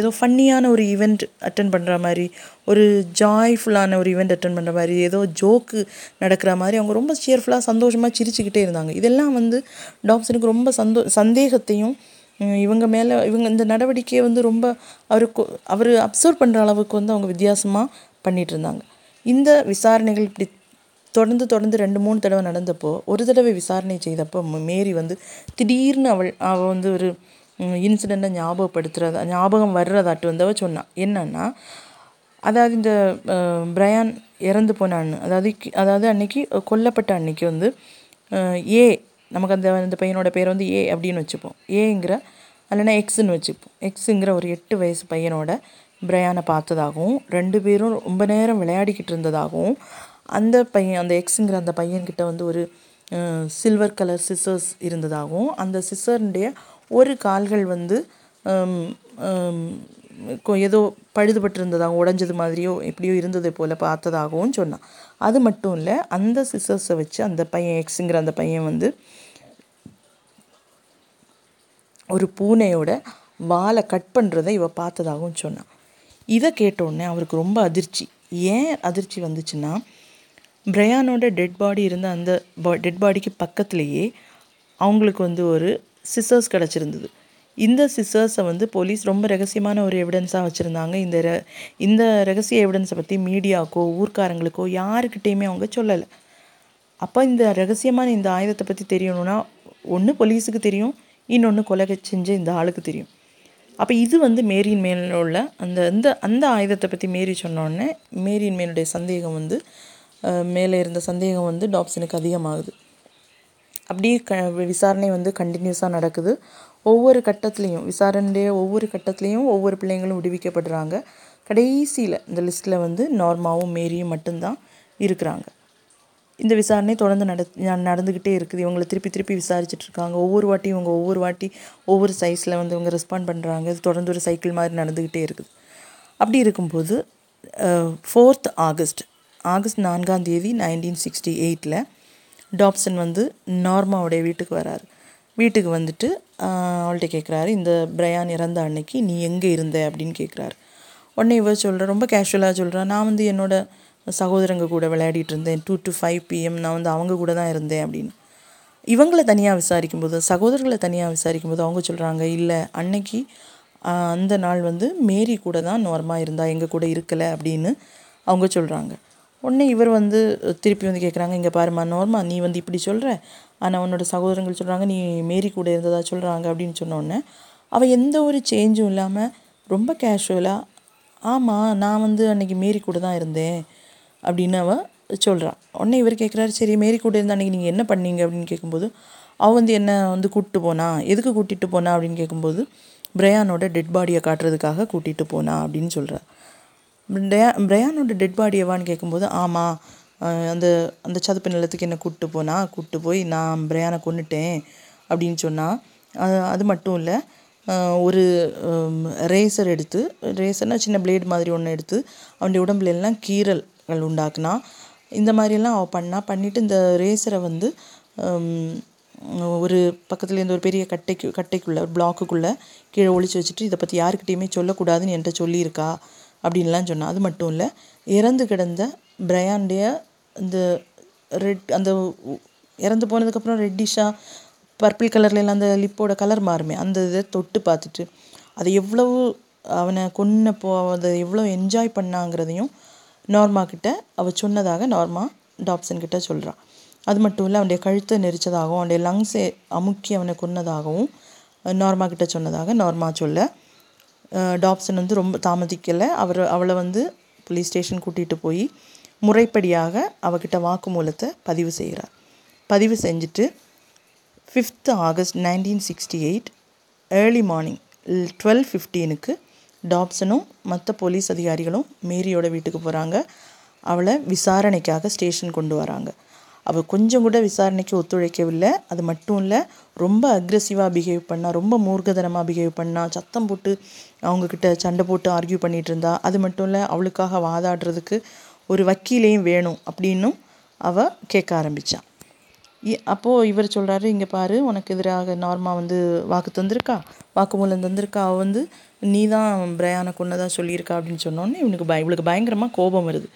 ஏதோ ஃபன்னியான ஒரு ஈவெண்ட் அட்டன் பண்ணுற மாதிரி ஒரு ஜாய்ஃபுல்லான ஒரு ஈவெண்ட் அட்டன் பண்ணுற மாதிரி ஏதோ ஜோக்கு நடக்கிற மாதிரி அவங்க ரொம்ப சியர்ஃபுல்லாக சந்தோஷமாக சிரிச்சுக்கிட்டே இருந்தாங்க. இதெல்லாம் வந்து டாப்சனுக்கு ரொம்ப சந்தோ சந்தேகத்தையும் இவங்க மேலே இவங்க இந்த நடவடிக்கையை வந்து ரொம்ப அவருக்கு அவர் அப்சர்வ் பண்ணுற அளவுக்கு வந்து அவங்க வித்தியாசமாக பண்ணிகிட்டு இருந்தாங்க. இந்த விசாரணைகள் இப்படி தொடர்ந்து தொடர்ந்து ரெண்டு மூணு தடவை நடந்தப்போ ஒரு தடவை விசாரணை செய்தப்போ மேரி வந்து திடீர்னு அவள் அவள் வந்து ஒரு இன்சிடெண்ட்டை ஞாபகப்படுத்துகிறதா ஞாபகம் வர்றதாட்டு வந்து சொன்னான் என்னன்னா அதாவது இந்த பிரயான் இறந்து போனான்னு அதாவது அதாவது அன்னைக்கு கொல்லப்பட்ட அன்னைக்கு வந்து ஏ நமக்கு அந்த அந்த பையனோட பேர் வந்து ஏ அப்படின்னு வச்சுப்போம். ஏங்கிற இல்லைன்னா எக்ஸுன்னு வச்சுப்போம். எக்ஸுங்கிற ஒரு எட்டு வயசு பையனோட பிரயானை பார்த்ததாகவும் ரெண்டு பேரும் ரொம்ப நேரம் விளையாடிக்கிட்டு இருந்ததாகவும் அந்த பையன் அந்த எக்ஸுங்கிற அந்த பையன்கிட்ட வந்து ஒரு சில்வர் கலர் சிசர்ஸ் இருந்ததாகவும் அந்த சிசர்னுடைய ஒரு கால்கள் வந்து கொ- ஏதோ பழுதுபட்டிருந்ததாகவும் உடஞ்சது மாதிரியோ எப்படியோ இருந்ததை போல் பார்த்ததாகவும் சொன்னான். அது மட்டும் இல்லை அந்த சிசர்ஸை வச்சு அந்த பையன் எக்ஸுங்கிற அந்த பையன் வந்து ஒரு பூனையோட வாலை கட் பண்ணுறதை இவ பார்த்ததாகவும் சொன்னான். இதை கேட்டோடனே அவருக்கு ரொம்ப அதிர்ச்சி. ஏன் அதிர்ச்சி வந்துச்சுன்னா பிரையானோட டெட் பாடி இருந்த அந்த பா டெட் பாடிக்கு பக்கத்துலேயே அவங்களுக்கு வந்து ஒரு சிசர்ஸ் கிடச்சிருந்தது. இந்த சிசர்ஸை வந்து போலீஸ் ரொம்ப ரகசியமான ஒரு எவிடன்ஸாக வச்சுருந்தாங்க. இந்த ர இந்த ரகசிய எவிடன்ஸை பற்றி மீடியாக்கோ ஊர்க்காரங்களுக்கோ யாருக்கிட்டேயுமே அவங்க சொல்லலை. அப்போ இந்த ரகசியமான இந்த ஆயுதத்தை பற்றி தெரியணும்னா ஒன்று போலீஸுக்கு தெரியும் இன்னொன்று கொலை செஞ்ச இந்த ஆளுக்கு தெரியும். அப்போ இது வந்து மேரியின் மேல உள்ள அந்த அந்த அந்த ஆயுதத்தை பற்றி மேரி சொன்னோடனே மேரியின் மேலுடைய சந்தேகம் வந்து மேலே இருந்த சந்தேகம் வந்து டாப்ஸனுக்கு அதிகமாகுது. அப்படியே க விசாரணை வந்து கண்டினியூஸாக நடக்குது. ஒவ்வொரு கட்டத்துலேயும் விசாரணையுடைய ஒவ்வொரு கட்டத்துலேயும் ஒவ்வொரு பிள்ளைங்களும் விடுவிக்கப்படுறாங்க. கடைசியில் இந்த லிஸ்ட்டில் வந்து நார்மாவும் மேரியும் மட்டும்தான் இருக்கிறாங்க. இந்த விசாரணை தொடர்ந்து நட நடந்துக்கிட்டே இருக்குது. இவங்களை திருப்பி திருப்பி விசாரிச்சுட்டு இருக்காங்க ஒவ்வொரு வாட்டியும் இவங்க ஒவ்வொரு வாட்டி ஒவ்வொரு சைஸில் வந்து இவங்க ரெஸ்பாண்ட் பண்ணுறாங்க இது தொடர்ந்து ஒரு சைக்கிள் மாதிரி நடந்துக்கிட்டே இருக்குது. அப்படி இருக்கும்போது ஃபோர்த் ஆகஸ்ட் ஆகஸ்ட் நான்காம் தேதி நைன்டீன் சிக்ஸ்டி எயிட்டில் டாப்சன் வந்து நார்மாவுடைய வீட்டுக்கு வராரு. வீட்டுக்கு வந்துட்டு அவள்கிட்ட கேட்குறாரு இந்த பிரயான் இறந்த அன்னைக்கு நீ எங்கே இருந்த? அப்படின்னு கேட்குறாரு உடனே இவர் சொல்கிறேன் ரொம்ப கேஷுவலாக சொல்கிறா நான் வந்து என்னோடய சகோதரங்க கூட விளையாடிட்டு இருந்தேன். டூ டு ஃபைவ் பிஎம் நான் வந்து அவங்க கூட தான் இருந்தேன். அப்படின்னு. இவங்களை தனியாக விசாரிக்கும்போது சகோதரர்களை தனியாக விசாரிக்கும்போது அவங்க சொல்கிறாங்க இல்லை அன்னைக்கு அந்த நாள் வந்து மேரி கூட தான் நார்மா இருந்தால் எங்கள் கூட இருக்கலை. அப்படின்னு அவங்க சொல்கிறாங்க உடனே இவர் வந்து திருப்பி வந்து கேட்குறாங்க இங்கே பாருமா நோர்மா நீ வந்து இப்படி சொல்கிற ஆனால் உன்னோட சகோதரங்கள் சொல்கிறாங்க நீ மேரி கூட இருந்ததா சொல்கிறாங்க அப்படின்னு சொன்ன உடனே அவள் எந்த ஒரு சேஞ்சும் இல்லாமல் ரொம்ப கேஷுவலாக ஆமாம் நான் வந்து அன்றைக்கி மேரி கூட தான் இருந்தேன் அப்படின்னு அவள் சொல்கிறா உடனே இவர் கேட்குறாரு சரி மேரி கூட இருந்த அன்றைக்கி நீங்கள் என்ன பண்ணீங்க? அப்படின்னு கேட்கும்போது அவள் வந்து என்ன வந்து கூப்பிட்டு போனா எதுக்கு கூட்டிகிட்டு போனா? அப்படின்னு கேட்கும்போது பிரயானோட டெட் பாடியை காட்டுறதுக்காக கூட்டிகிட்டு போனா அப்படின்னு சொல்கிறா பிரயா பிரயானோட டெட் பாடியவான்னு கேட்கும்போது ஆமாம் அந்த அந்த சதுப்பு நிலத்துக்கு என்ன கூப்பிட்டு போனா கூப்பிட்டு போய் நான் பிரயானை கொன்னுட்டேன் அப்படின்னு சொன்னால் அது மட்டும் இல்லை ஒரு ரேசர் எடுத்து ரேசர்னால் சின்ன பிளேடு மாதிரி ஒன்று எடுத்து அவனுடைய உடம்புல எல்லாம் கீறல்கள் உண்டாக்குனா இந்த மாதிரியெல்லாம் அவள் பண்ணா பண்ணிவிட்டு இந்த ரேசரை வந்து ஒரு பக்கத்துல இருந்து ஒரு பெரிய கட்டைக்கு கட்டைக்குள்ளே பிளாக்குக்குள்ளே கீழே ஒழிச்சு வச்சுட்டு இதை பற்றி யாருக்கிட்டேயுமே சொல்லக்கூடாதுன்னு என்கிட்ட சொல்லியிருக்கா. அப்படின்லாம் சொன்னான் அது மட்டும் இல்லை இறந்து கிடந்த பிரயானுடைய அந்த ரெட் அந்த இறந்து போனதுக்கப்புறம் ரெட்டிஷாக பர்பிள் கலர்ல எல்லாம் அந்த லிப்போட கலர் மாறுமே. அந்த இதை தொட்டு பார்த்துட்டு அதை எவ்வளவு அவனை கொன்ன போ அதை எவ்வளோ என்ஜாய் பண்ணாங்கிறதையும் நார்மா கிட்ட அவள் சொன்னதாக நார்மா டாப்சன் கிட்ட சொல்கிறான் அது மட்டும் இல்லை அவனுடைய கழுத்தை நெரிச்சதாகவும் அவனுடைய லங்ஸை அமுக்கி அவனை கொன்னதாகவும் நார்மா கிட்ட சொன்னதாக நார்மா சொல்ல. டாப்சன் வந்து ரொம்ப தாமதிக்கலை. அவர் அவளை வந்து போலீஸ் ஸ்டேஷன் கூட்டிகிட்டு போய் முறைப்படியாக அவகிட்ட வாக்குமூலத்தை பதிவு செய்கிறார் பதிவு செஞ்சுட்டு fifth August nineteen sixty eight early morning twelve ஃபிஃப்டீனுக்கு டாப்சனும் மற்ற போலீஸ் அதிகாரிகளும் மேரியோட வீட்டுக்கு போகிறாங்க அவளை விசாரணைக்காக ஸ்டேஷன் கொண்டு வராங்க. அவள் கொஞ்சம் கூட விசாரணைக்கு ஒத்துழைக்கவில்லை. அது மட்டும் இல்லை ரொம்ப அக்ரெசிவாக பிஹேவ் பண்ணா ரொம்ப மூர்க்கதனமாக பிஹேவ் பண்ணா சத்தம் போட்டு அவங்கக்கிட்ட சண்டை போட்டு ஆர்கியூ பண்ணிகிட்டு இருந்தா அது மட்டும் இல்லை அவளுக்காக வாதாடுறதுக்கு ஒரு வக்கீலையும் வேணும் அப்படின்னும் அவள் கேட்க ஆரம்பித்தான் இ- இவர் சொல்கிறாரு இங்கே பாரு உனக்கு எதிராக நார்மா வந்து வாக்கு தந்திருக்கா? வாக்குமூலம் தந்திருக்கா? அவள் வந்து நீ தான் பிரயானை கொன்னதா சொல்லியிருக்கா? அப்படின்னு சொன்னோன்னே இவனுக்கு பய இவளுக்கு பயங்கரமாக கோபம் வருது.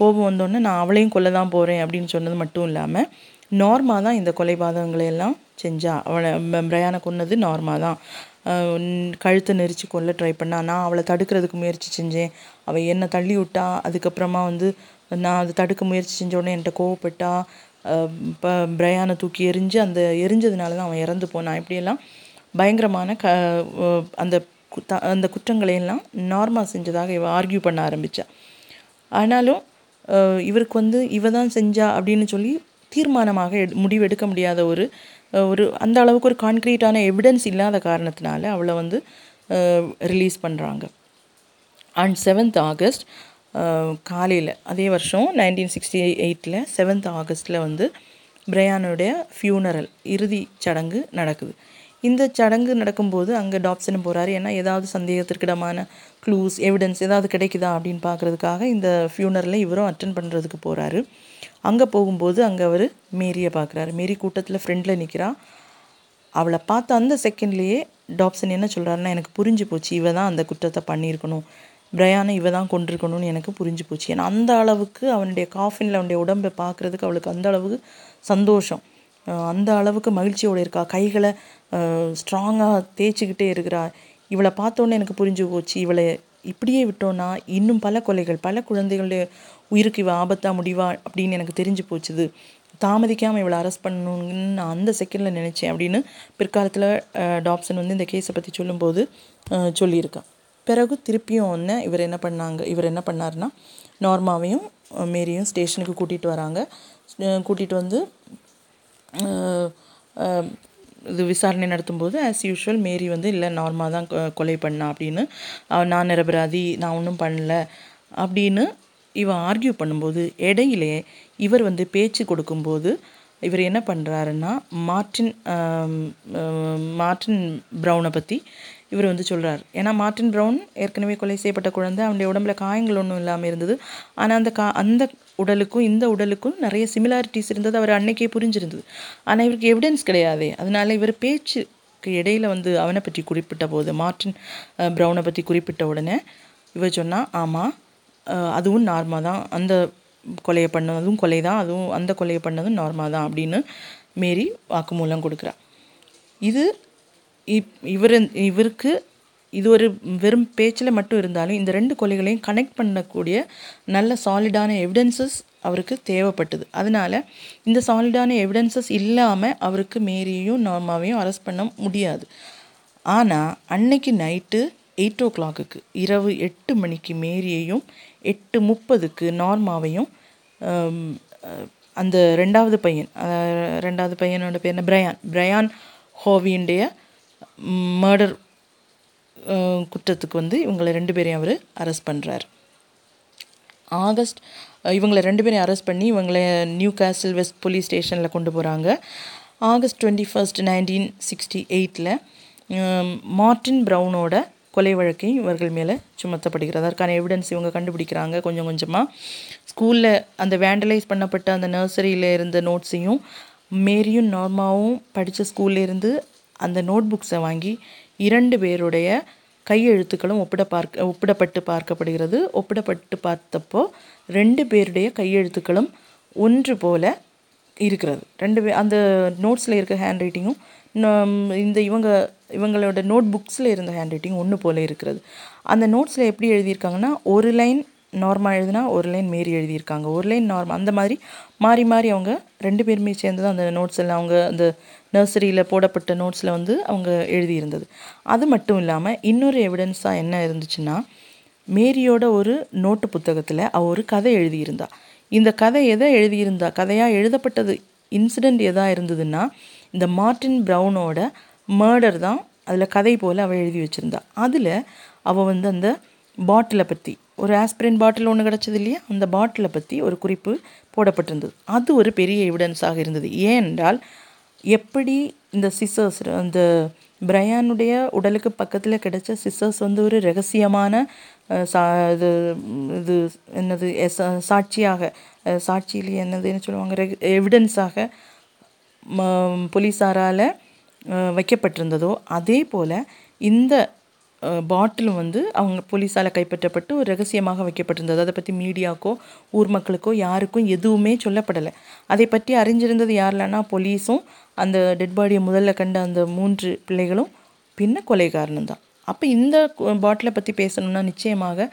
கோபம் வந்தோடனே நான் அவளையும் கொல்ல தான் போகிறேன் அப்படின்னு சொன்னது மட்டும் இல்லாமல் நார்மா தான் இந்த கொலைபாதகங்களை எல்லாம் செஞ்சா. அவளை ப- கொன்னது நார்மா தான். கழுத்தை நெரிச்சு கொல்ல ட்ரை பண்ணா. நான் அவளை தடுக்கிறதுக்கு முயற்சி செஞ்சேன். அவள் என்னை தள்ளி விட்டா. அதுக்கப்புறமா வந்து நான் அதை தடுக்க முயற்சி செஞ்சோடனே என்கிட்ட கோவப்பட்டா. இப்போ பிரயாணை தூக்கி எரிஞ்சு அந்த எரிஞ்சதுனால தான் அவன் இறந்து போனான். இப்படியெல்லாம் பயங்கரமான க அந்த அந்த குற்றங்களை எல்லாம் நார்மா செஞ்சதாக இவ ஆர்கியூ பண்ண ஆரம்பிச்சா. ஆனாலும் இவருக்கு வந்து இவ தான் செஞ்சா அப்படின்னு சொல்லி தீர்மானமாக எடு- முடிவெடுக்க முடியாத ஒரு ஒரு அந்த அளவுக்கு ஒரு கான்க்ரீட்டான எவிடன்ஸ் இல்லாத காரணத்தினால அவளை வந்து ரிலீஸ் பண்ணுறாங்க அண்ட் செவன்த் ஆகஸ்ட் காலையில் அதே வருஷம் நைன்டீன் சிக்ஸ்டி எயிட்டில் செவன்த் ஆகஸ்ட்டில் வந்து பிரயானுடைய ஃபியூனரல் இறுதி சடங்கு நடக்குது. இந்த சடங்கு நடக்கும்போது அங்கே டாப்சனும் போகிறாரு ஏன்னா ஏதாவது சந்தேகத்திற்கிடமான க்ளூஸ் எவிடன்ஸ் ஏதாவது கிடைக்குதா அப்படின்னு பார்க்குறதுக்காக இந்த ஃபியூனரில் இவரும் அட்டன் பண்ணுறதுக்கு போகிறாரு அங்கே போகும்போது அங்கே அவர் மேரியை பார்க்குறாரு. மேரி கூட்டத்தில் ஃப்ரெண்டில் நிற்கிறா அவளை பார்த்த அந்த செகண்ட்லேயே டாப்சன் என்ன சொல்கிறாருன்னா எனக்கு புரிஞ்சு போச்சு. இவ தான் அந்த குற்றத்தை பண்ணியிருக்கணும். பிரயாணம் இவ தான் கொண்டிருக்கணும்னு எனக்கு புரிஞ்சு போச்சு. ஏன்னா அந்த அளவுக்கு அவனுடைய காஃபினில் அவனுடைய உடம்பை பார்க்குறதுக்கு அவளுக்கு அந்த அளவுக்கு சந்தோஷம். அந்த அளவுக்கு மகிழ்ச்சியோடு இருக்கா? கைகளை ஸ்ட்ராங்காக தேய்ச்சிக்கிட்டே இருக்கிறா. இவளை பார்த்தோன்னே எனக்கு புரிஞ்சு போச்சு. இவளை இப்படியே விட்டோன்னா இன்னும் பல கொலைகள் பல குழந்தைகளுடைய உயிருக்கு இவ ஆபத்தாக முடிவா அப்படின்னு எனக்கு தெரிஞ்சு போச்சுது. தாமதிக்காமல் இவளை அரெஸ்ட் பண்ணணும்னு நான் அந்த செகண்டில் நினச்சேன் அப்படின்னு பிற்காலத்தில் டாப்சன் வந்து இந்த கேஸை பற்றி சொல்லும்போது அஹ், சொல்லியிருக்கான் பிறகு திருப்பியும் ஒன்று இவர் என்ன பண்ணாங்க? இவர் என்ன பண்ணாருன்னா நார்மாவையும் மேரியும் ஸ்டேஷனுக்கு கூட்டிகிட்டு வராங்க. கூட்டிகிட்டு வந்து இது விசாரணை நடத்தும்போது ஆஸ் யூஷுவல் மேரி வந்து இல்லை நார்மலாக தான் கொ- கொலை பண்ணா அப்படின்னு நான் நிரபராதி நான் ஒன்றும் பண்ணல அப்படின்னு இவன் ஆர்கியூ பண்ணும்போது இடையிலே இவர் வந்து பேச்சு கொடுக்கும்போது இவர் என்ன பண்ணுறாருன்னா மார்ட்டின் மார்டின் மார்ட்டின் ப்ரௌனை பற்றி இவர் வந்து சொல்கிறார் ஏன்னா மார்ட்டின் ப்ரௌன் ஏற்கனவே கொலை செய்யப்பட்ட குழந்தை அவனுடைய உடம்புல காயங்கள் ஒன்றும் இல்லாமல் இருந்தது. ஆனால் அந்த கா அந்த உடலுக்கும் இந்த உடலுக்கும் நிறைய சிமிலாரிட்டிஸ் இருந்தது. அவர் அன்னைக்கே புரிஞ்சிருந்தது. ஆனால் இவருக்கு எவிடன்ஸ் கிடையாதே. அதனால இவர் பேச்சுக்கு இடையில வந்து அவனை பற்றி குறிப்பிட்ட போது மார்ட்டின் ப்ரௌனை பற்றி குறிப்பிட்ட உடனே இவர் சொன்னால் ஆமாம் அதுவும் நார்மா தான். அந்த கொலையை பண்ணதும் கொலை தான். அதுவும் அந்த கொலையை பண்ணதும் நார்மல் தான். அப்படின்னு மேரி வாக்குமூலம் கொடுக்குறா. இது இப் இவர் இவருக்கு இது ஒரு வெறும் பேச்சில் மட்டும் இருந்தாலும் இந்த ரெண்டு கொலைகளையும் கனெக்ட் பண்ணக்கூடிய நல்ல சாலிடான எவிடன்சஸ் அவருக்கு தேவைப்பட்டது. அதனால் இந்த சாலிடான எவிடன்சஸ் இல்லாமல் அவருக்கு மேரியையும் நார்மாவையும் அரெஸ்ட் பண்ண முடியாது. ஆனால் அன்னைக்கு நைட்டு எயிட் ஓ கிளாக்குக்கு இரவு எட்டு மணிக்கு மேரியையும் எட்டு முப்பதுக்கு நார்மாவையும் அந்த ரெண்டாவது பையன் ரெண்டாவது பையனோட பேர் என்ன? பிரயான் பிரயான் ஹோவியுடைய மர்டர் குற்றத்துக்கு வந்து இவங்களை ரெண்டு பேரையும் அவர் அரெஸ்ட் பண்ணுறார் ஆகஸ்ட் இவங்களை ரெண்டு பேரையும் அரெஸ்ட் பண்ணி இவங்களை நியூ கேஸ்டில் வெஸ்ட் போலீஸ் ஸ்டேஷனில் கொண்டு போகிறாங்க August twenty first nineteen sixty எயிட்டில் மார்ட்டின் ப்ரௌனோட கொலை வழக்கையும் இவர்கள் மேலே சுமத்தப்படுகிறது. அதற்கான எவிடன்ஸ் இவங்க கண்டுபிடிக்கிறாங்க கொஞ்சம் கொஞ்சமாக ஸ்கூலில் அந்த வேண்டலைஸ் பண்ணப்பட்ட அந்த நர்சரியில் இருந்த நோட்ஸையும் மேரியும் நார்மாவும் படித்த ஸ்கூல்லேருந்து அந்த நோட் புக்ஸை வாங்கி இரண்டு பேருடைய கையெழுத்துக்களும் ஒப்பிட பார்க்க ஒப்பிடப்பட்டு பார்க்கப்படுகிறது. ஒப்பிடப்பட்டு பார்த்தப்போ ரெண்டு பேருடைய கையெழுத்துக்களும் ஒன்று போல இருக்கிறது. ரெண்டு பே அந்த நோட்ஸில் இருக்க ஹேண்ட் ரைட்டிங்கும் இந்த இவங்க இவங்களோட நோட் புக்ஸில் இருந்த ஹேண்ட் ரைட்டிங் ஒன்று போல இருக்கிறது. அந்த நோட்ஸில் எப்படி எழுதியிருக்காங்கன்னா ஒரு லைன் நார்மா எழுதினா ஒரு லைன் மாரி எழுதியிருக்காங்க. ஒரு லைன் நார்மா அந்த மாதிரி மாறி மாறி அவங்க ரெண்டு பேருமே சேர்ந்து தான் அந்த நோட்ஸ் எல்லாம் அவங்க அந்த நர்சரியில் போடப்பட்ட நோட்ஸில் வந்து அவங்க எழுதியிருந்தது. அது மட்டும் இல்லாமல் இன்னொரு எவிடன்ஸாக என்ன இருந்துச்சுன்னா மேரியோட ஒரு நோட்டு புத்தகத்தில் அவ ஒரு கதை எழுதியிருந்தா. இந்த கதை எதை எழுதியிருந்தா கதையாக எழுதப்பட்டது இன்சிடெண்ட் எதாக இருந்ததுன்னா இந்த மார்ட்டின் ப்ரௌனோட மர்டர் தான் அதில் கதை போல் அவள் எழுதி வச்சுருந்தா. அதில் அவள் வந்து அந்த பாட்டிலை பற்றி ஒரு ஆஸ்பிரின் பாட்டில் ஒன்று கிடச்சது இல்லையா? அந்த பாட்டிலை பற்றி ஒரு குறிப்பு போடப்பட்டிருந்தது. அது ஒரு பெரிய எவிடன்ஸாக இருந்தது. ஏனென்றால் எப்படி இந்த சிசர்ஸ் அந்த பிரையானுடைய உடலுக்கு பக்கத்தில் கிடைச்ச சிசர்ஸ் வந்து ஒரு ரகசியமான சா இது இது என்னது எஸ் சாட்சியாக சாட்சியில் சாட்சியிலே என்னதுன்னு சொல்லுவாங்க எவிடன்ஸாக போலீஸாரால் வைக்கப்பட்டிருந்ததோ அதே போல் இந்த பாட்டிலும் வந்து அவங்க போலீஸால் கைப்பற்றப்பட்டு ஒரு ரகசியமாக வைக்கப்பட்டிருந்தது. அதை பற்றி மீடியாக்கோ ஊர் மக்களுக்கோ யாருக்கும் எதுவுமே சொல்லப்படலை. அதை பற்றி அறிஞ்சிருந்தது யாரெல்லாம்னா போலீஸும் அந்த டெட் பாடியை முதல்ல கண்ட அந்த மூன்று பிள்ளைகளும் பின்ன கொலைகாரனும் தான். அப்போ இந்த பாட்டிலை பற்றி பேசணும்னா நிச்சயமாக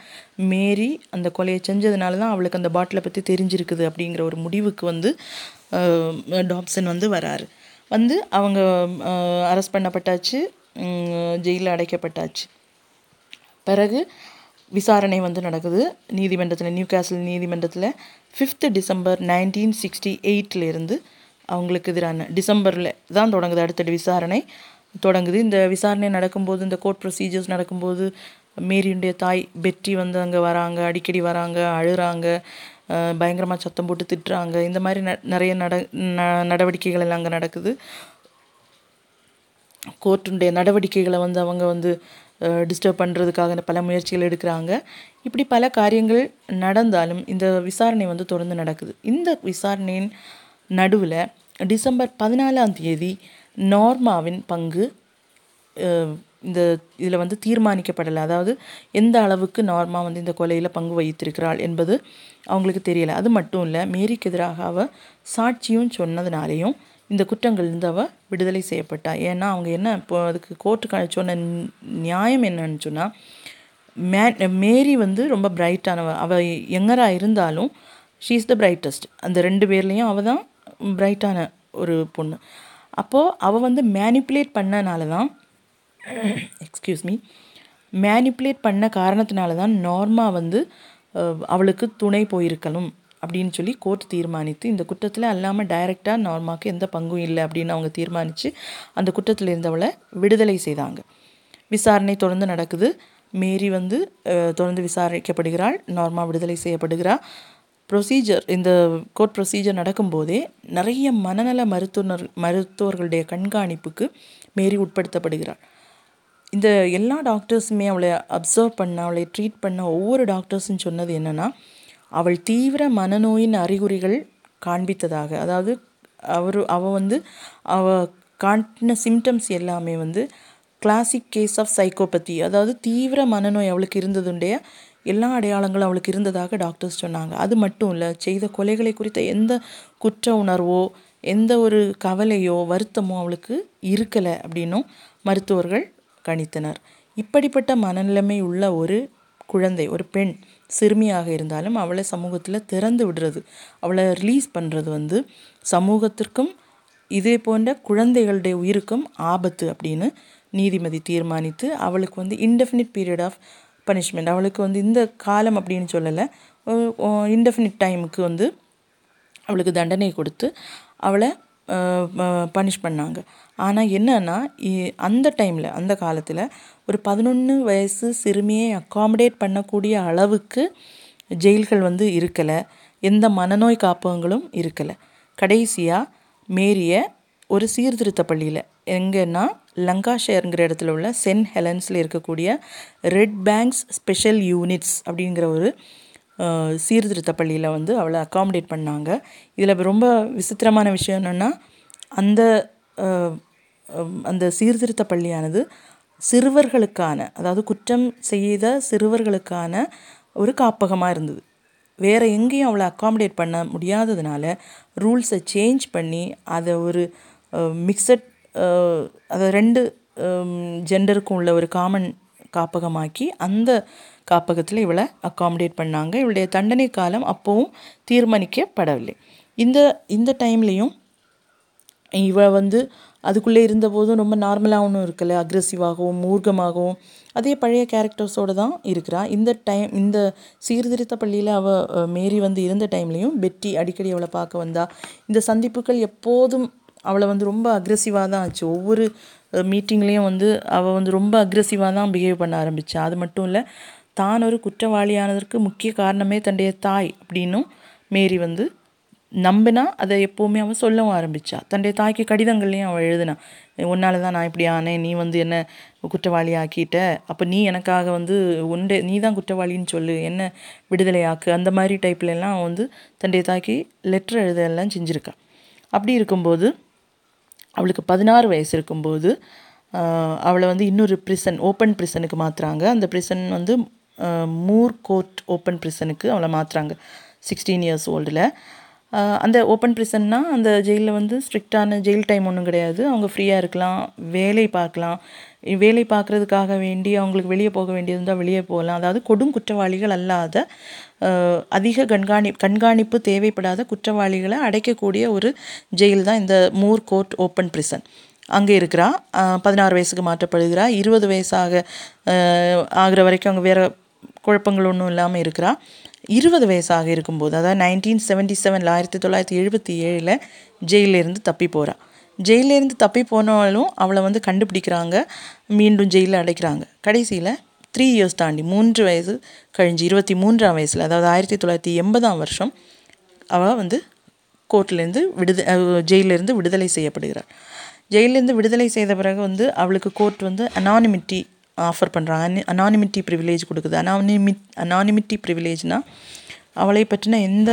மேரி அந்த கொலையை செஞ்சதுனால தான் அவளுக்கு அந்த பாட்டிலை பற்றி தெரிஞ்சிருக்குது அப்படிங்கிற ஒரு முடிவுக்கு வந்து டாப்சன் வந்து வராரு. வந்து அவங்க அரெஸ்ட் பண்ணப்பட்டாச்சு ஜெயிலில் அடைக்கப்பட்டாச்சு. பிறகு விசாரணை வந்து நடக்குது. நீதிமன்றத்தில் நியூ கேசல் நீதிமன்றத்தில் ஃபிஃப்த்து டிசம்பர் நைன்டீன் சிக்ஸ்டி எயிட்லேருந்து அவங்களுக்கு எதிரான டிசம்பரில் தான் தொடங்குது அடுத்தடி விசாரணை. தொடங்குது. இந்த விசாரணை நடக்கும்போது இந்த கோர்ட் ப்ரொசீஜர்ஸ் நடக்கும்போது மேரியுடைய தாய் பெற்றி வந்து அங்கே வராங்க அடிக்கடி வராங்க அழுகிறாங்க பயங்கரமாக சத்தம் போட்டு திட்டுறாங்க. இந்த மாதிரி ந நிறைய நட ந- நடவடிக்கைகள் எல்லாம் அங்கே நடக்குது. கோர்ட்டுடைய நடவடிக்கைகளை வந்து அவங்க வந்து டிஸ்டர்ப் பண்ணுறதுக்காக பல முயற்சிகள் எடுக்கிறாங்க. இப்படி பல காரியங்கள் நடந்தாலும் இந்த விசாரணை வந்து தொடர்ந்து நடக்குது. இந்த விசாரணையின் நடுவில் டிசம்பர் பதினாலாம் தேதி நார்மாவின் பங்கு இந்த இதில் வந்து தீர்மானிக்கப்படலை. அதாவது எந்த அளவுக்கு நார்மா வந்து இந்த கொலையில் பங்கு வகித்திருக்கிறாள் என்பது அவங்களுக்கு தெரியலை. அது மட்டும் இல்லை மேரிக்கு எதிராக அவ சாட்சியும் சொன்னதுனாலேயும் இந்த குற்றங்கள்லேருந்து அவள் விடுதலை செய்யப்பட்டா. ஏன்னா அவங்க என்ன இப்போ அதுக்கு கோர்ட்டுக்கு சொன்ன நியாயம் என்னன்னு சொன்னால் மே மேரி வந்து ரொம்ப பிரைட்டானவ அவள் எங்கராக இருந்தாலும் ஷீ இஸ் த பிரைட்டஸ்ட் அந்த ரெண்டு பேர்லேயும் அவள் தான் பிரைட்டான ஒரு பொண்ணு. அப்போது அவள் வந்து மேனிப்புலேட் பண்ணனால தான் எக்ஸ்கியூஸ் மீ மேனிப்புலேட் பண்ண காரணத்தினால தான் நார்மா வந்து அவளுக்கு துணை போயிருக்கணும். அப்படின்னு சொல்லி கோர்ட் தீர்மானித்து இந்த குற்றத்தில் அல்லாமல் டைரெக்டாக நார்மாவுக்கு எந்த பங்கும் இல்லை அப்படின்னு அவங்க தீர்மானித்து அந்த குற்றத்தில் இருந்தவளை விடுதலை செய்தாங்க. விசாரணை தொடர்ந்து நடக்குது. மேரி வந்து தொடர்ந்து விசாரிக்கப்படுகிறாள். நார்மா விடுதலை செய்யப்படுகிறாள் ப்ரொசீஜர் இந்த கோர்ட் ப்ரொசீஜர் நடக்கும்போதே நிறைய மனநல மருத்துவர் மருத்துவர்களுடைய கண்காணிப்புக்கு மேரி உட்படுத்தப்படுகிறாள். இந்த எல்லா டாக்டர்ஸுமே அவளை அப்சர்வ் பண்ண அவளை ட்ரீட் பண்ண ஒவ்வொரு டாக்டர்ஸும் சொன்னது என்னென்னா அவள் தீவிர மனநோயின் அறிகுறிகள் காண்பித்ததாக. அதாவது அவர் அவள் வந்து அவ காட்டின சிம்டம்ஸ் எல்லாமே வந்து கிளாசிக் கேஸ் ஆஃப் சைக்கோபதி அதாவது தீவிர மனநோய் அவளுக்கு இருந்ததுடைய எல்லா அடையாளங்களும் அவளுக்கு இருந்ததாக டாக்டர்ஸ் சொன்னாங்க. அது மட்டும் இல்லை செய்த கொலைகளை குறித்த எந்த குற்ற உணர்வோ எந்த ஒரு கவலையோ வருத்தமோ அவளுக்கு இருக்கலை அப்படின்னும் மருத்துவர்கள் கணித்தனர். இப்படிப்பட்ட மனநிலைமை உள்ள ஒரு குழந்தை ஒரு பெண் சிறுமியாக இருந்தாலும் அவளை சமூகத்தில் திறந்து விடுறது அவளை ரிலீஸ் பண்ணுறது வந்து சமூகத்திற்கும் இதே போன்ற குழந்தைகளுடைய உயிருக்கும் ஆபத்து அப்படின்னு நீதிமதி தீர்மானித்து அவளுக்கு வந்து இன்டெஃபினிட் பீரியட் ஆஃப் பனிஷ்மெண்ட் அவளுக்கு வந்து இந்த காலம் அப்படின்னு சொல்லலை இன்டெஃபினிட் டைமுக்கு வந்து அவளுக்கு தண்டனை கொடுத்து அவளை பனிஷ் பண்ணாங்க. ஆனால் என்னன்னா இ- அந்த டைமில் அந்த காலத்தில் ஒரு பதினொன்று வயசு சிறுமியை அக்காமடேட் பண்ணக்கூடிய அளவுக்கு ஜெயில்கள் வந்து இருக்கலை. எந்த மனநோய் காப்பகங்களும் இருக்கலை. கடைசியாக மேரிய ஒரு சீர்திருத்த பள்ளியில் எங்கன்னா லங்காஷயருங்கிற இடத்துல உள்ள சென்ட் ஹெலன்ஸில் இருக்கக்கூடிய ரெட் பேங்க்ஸ் ஸ்பெஷல் யூனிட்ஸ் அப்படிங்கிற ஒரு சீர்திருத்த பள்ளியில் வந்து அவளை அக்காமடேட் பண்ணாங்க. இதில் ரொம்ப விசித்திரமான விஷயம் என்னென்னா அந்த அந்த சீர்திருத்த பள்ளியானது சிறுவர்களுக்கான அதாவது குற்றம் செய்த சிறுவர்களுக்கான ஒரு காப்பகமாக இருந்தது. வேறு எங்கேயும் அவளை அக்காமடேட் பண்ண முடியாததுனால ரூல்ஸை சேஞ்ச் பண்ணி அதை ஒரு மிக்சட் அதை ரெண்டு ஜெண்டருக்கும் உள்ள ஒரு காமன் காப்பகமாக்கி அந்த காப்பகத்தில் இவளை அக்காமடேட் பண்ணாங்க. இவளுடைய தண்டனை காலம் அப்போவும் தீர்மானிக்கப்படவில்லை. இந்த இந்த டைம்லேயும் இவள் வந்து அதுக்குள்ளே இருந்தபோதும் ரொம்ப நார்மலாக ஒன்றும் இருக்கல. அக்ரெசிவாகவும் மூர்க்கமாகவும் அதே பழைய கேரக்டர்ஸோடு தான் இருக்கிறா. இந்த டைம் இந்த சீர்திருத்த பள்ளியில் அவள் மேரி வந்து இருந்த டைம்லேயும் பெட்டி அடிக்கடி அவளை பார்க்க வந்தா. இந்த சந்திப்புகள் எப்போதும் அவளை வந்து ரொம்ப அக்ரெசிவாக தான் ஆச்சு. ஒவ்வொரு மீட்டிங்லேயும் வந்து அவள் வந்து ரொம்ப அக்ரெசிவாக தான் பிஹேவ் பண்ண ஆரம்பித்தா அது மட்டும் இல்லை தான் ஒரு குற்றவாளியானதற்கு முக்கிய காரணமே தன்னுடைய தாய் அப்படின்னும் மேரி வந்து நம்பினா அதை எப்போவுமே அவன் சொல்லவும் ஆரம்பித்தா தன்னுடைய தாய்க்கு கடிதங்கள்லையும் அவள் எழுதினா உன்னால தான் நான் இப்படி ஆனேன் நீ வந்து என்ன குற்றவாளி ஆக்கிட்ட? அப்போ நீ எனக்காக வந்து உண்டே நீ தான் குற்றவாளின்னு சொல்லு என்ன விடுதலையாக்கு அந்த மாதிரி டைப்லலாம் அவன் வந்து தன்னுடைய தாய்க்கு லெட்டர் எழுதெல்லாம் செஞ்சுருக்கா. அப்படி இருக்கும்போது அவளுக்கு பதினாறு வயசு இருக்கும்போது அவளை வந்து இன்னொரு ப்ரிசன் ஓப்பன் ப்ரிசனுக்கு மாற்றுறாங்க அந்த ப்ரிசன் வந்து மூர் கோர்ட் ஓப்பன் ப்ரிசனுக்கு அவளை மாற்றுறாங்க சிக்ஸ்டீன் இயர்ஸ் ஓல்டில் அந்த ஓப்பன் ப்ரிசன்னா அந்த ஜெயிலில் வந்து ஸ்ட்ரிக்டான ஜெயில் டைம் ஒன்றும் கிடையாது. அவங்க ஃப்ரீயாக இருக்கலாம் வேலை பார்க்கலாம். வேலை பார்க்குறதுக்காக வேண்டி அவங்களுக்கு வெளியே போக வேண்டியது இருந்தால் வெளியே போகலாம். அதாவது கொடும் குற்றவாளிகள் அல்லாத அதிக கண்காணி கண்காணிப்பு தேவைப்படாத குற்றவாளிகளை அடைக்கக்கூடிய ஒரு ஜெயில் தான் இந்த மூர் கோர்ட் ஓப்பன் ப்ரிசன். அங்கே இருக்கிறா பதினாறு வயசுக்கு மாற்றப்படுகிறா. இருபது வயசாக ஆகிற வரைக்கும் அவங்க வேறு குழப்பங்கள் ஒன்றும் இல்லாமல் இருக்கிறா. இருபது வயசாக இருக்கும்போது அதாவது நைன்டீன் செவன்ட்டி செவனில் ஆயிரத்தி தொள்ளாயிரத்தி எழுபத்தி ஏழில் ஜெயிலிருந்து தப்பி போகிறா ஜெயிலேருந்து தப்பி போனாலும் அவளை வந்து கண்டுபிடிக்கிறாங்க. மீண்டும் ஜெயிலில் அடைக்கிறாங்க. கடைசியில் த்ரீ இயர்ஸ் தாண்டி மூன்று வயசு கழிஞ்சு இருபத்தி மூன்றாம் வயசில் அதாவது ஆயிரத்தி தொள்ளாயிரத்தி எண்பதாம் வருஷம் அவள் வந்து கோர்ட்லேருந்து விடுத ஜெயிலிருந்து விடுதலை செய்யப்படுகிறாள். ஜெயிலேருந்து விடுதலை செய்த பிறகு வந்து அவளுக்கு கோர்ட் வந்து அனானிமிட்டி ஆஃபர் பண்ணுறாங்க அனானிமிட்டி ப்ரிவிலேஜ் கொடுக்குது. அனானிமிட் அனானிமிட்டி ப்ரிவிலேஜ்னால் அவளை பற்றின எந்த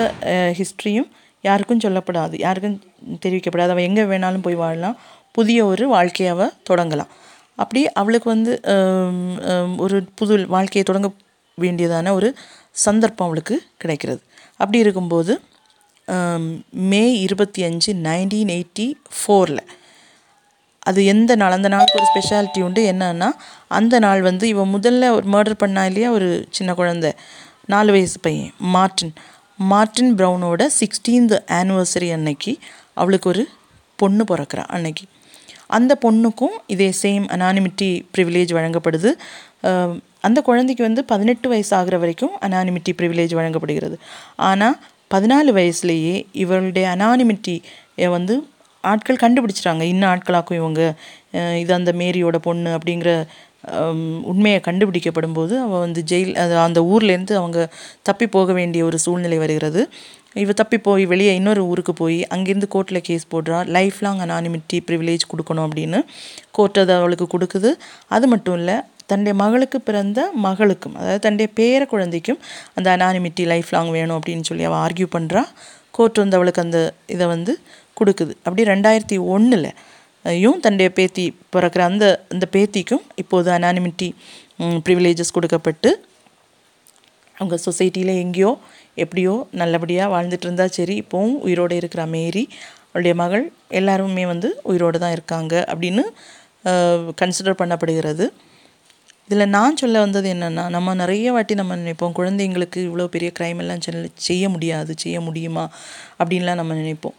ஹிஸ்ட்ரியும் யாருக்கும் சொல்லப்படாது. யாருக்கும் தெரிவிக்கப்படாது. அவள் எங்கே வேணாலும் போய் வாழலாம். புதிய ஒரு வாழ்க்கையை அவள் தொடங்கலாம். அப்படி அவளுக்கு வந்து ஒரு புது வாழ்க்கையை தொடங்க வேண்டியதான ஒரு சந்தர்ப்பம் அவளுக்கு கிடைக்கிறது. அப்படி இருக்கும்போது மே இருபத்தி அஞ்சு நைன்டீன் எயிட்டி ஃபோரில் அது எந்த நாள்? அந்த நாளுக்கு ஒரு ஸ்பெஷாலிட்டி உண்டு. என்னன்னா அந்த நாள் வந்து இவன் முதல்ல ஒரு மர்டர் பண்ணா இல்லையா? ஒரு சின்ன குழந்தை. நாலு வயசு பையன். மார்ட்டின். மார்ட்டின் ப்ரௌனோட சிக்ஸ்டீன்த் ஆனிவர்சரி அன்னைக்கு அவளுக்கு ஒரு பொண்ணு பிறக்கிறா அன்னைக்கு. அந்த பொண்ணுக்கும் இதே சேம் அனானிமிட்டி ப்ரிவிலேஜ் வழங்கப்படுது. அந்த குழந்தைக்கு வந்து பதினெட்டு வயசு ஆகிற வரைக்கும் அனானிமிட்டி ப்ரிவிலேஜ் வழங்கப்படுகிறது. ஆனால் பதினாலு வயசுலேயே இவளுடைய அனானிமிட்டி வந்து ஆட்கள் கண்டுபிடிச்சிட்டாங்க. இன்னும் ஆட்களாக்கும் இவங்க இது அந்த மேரியோட பொண்ணு அப்படிங்கிற உண்மையை கண்டுபிடிக்கப்படும் போது அவள் வந்து ஜெயில் அது அந்த ஊர்லேருந்து அவங்க தப்பி போக வேண்டிய ஒரு சூழ்நிலை வருகிறது. இவ தப்பி போய் வெளியே இன்னொரு ஊருக்கு போய் அங்கேருந்து கோர்ட்டில் கேஸ் போடுறா. லைஃப் லாங் அனானிமிட்டி ப்ரிவிலேஜ் கொடுக்கணும் அப்படின்னு கோர்ட் அதை அவளுக்கு கொடுக்குது. அது மட்டும் இல்லை தன்னுடைய மகளுக்கு பிறந்த மகளுக்கும் அதாவது தன்னுடைய பேர குழந்தைக்கும் அந்த அனானிமிட்டி லைஃப் லாங் வேணும் அப்படின்னு சொல்லி அவள் ஆர்கியூ பண்ணுறா கோர்ட் வந்து அவளுக்கு அந்த இதை வந்து கொடுக்குது. அப்படி ரெண்டாயிரத்தி ஒன்றில் யும் தன்னுடைய பேத்தி பிறக்கிற அந்த அந்த பேத்திக்கும் இப்போது அனானிமிட்டி ப்ரிவிலேஜஸ் கொடுக்கப்பட்டு அவங்க சொசைட்டியில் எங்கேயோ எப்படியோ நல்லபடியாக வாழ்ந்துட்டு இருந்தா சரி இப்போவும் உயிரோடு இருக்கிற மேரி அவளுடைய மகள் எல்லாருமே வந்து உயிரோடு தான் இருக்காங்க அப்படின்னு கன்சிடர் பண்ணப்படுகிறது. இதில் நான் சொல்ல வந்தது என்னென்னா நம்ம நிறைய வாட்டி நம்ம நினைப்போம் குழந்தைங்களுக்கு இவ்வளோ பெரிய க்ரைம் எல்லாம் செல்ல செய்ய முடியாது செய்ய முடியுமா? அப்படின்லாம் நம்ம நினைப்போம்.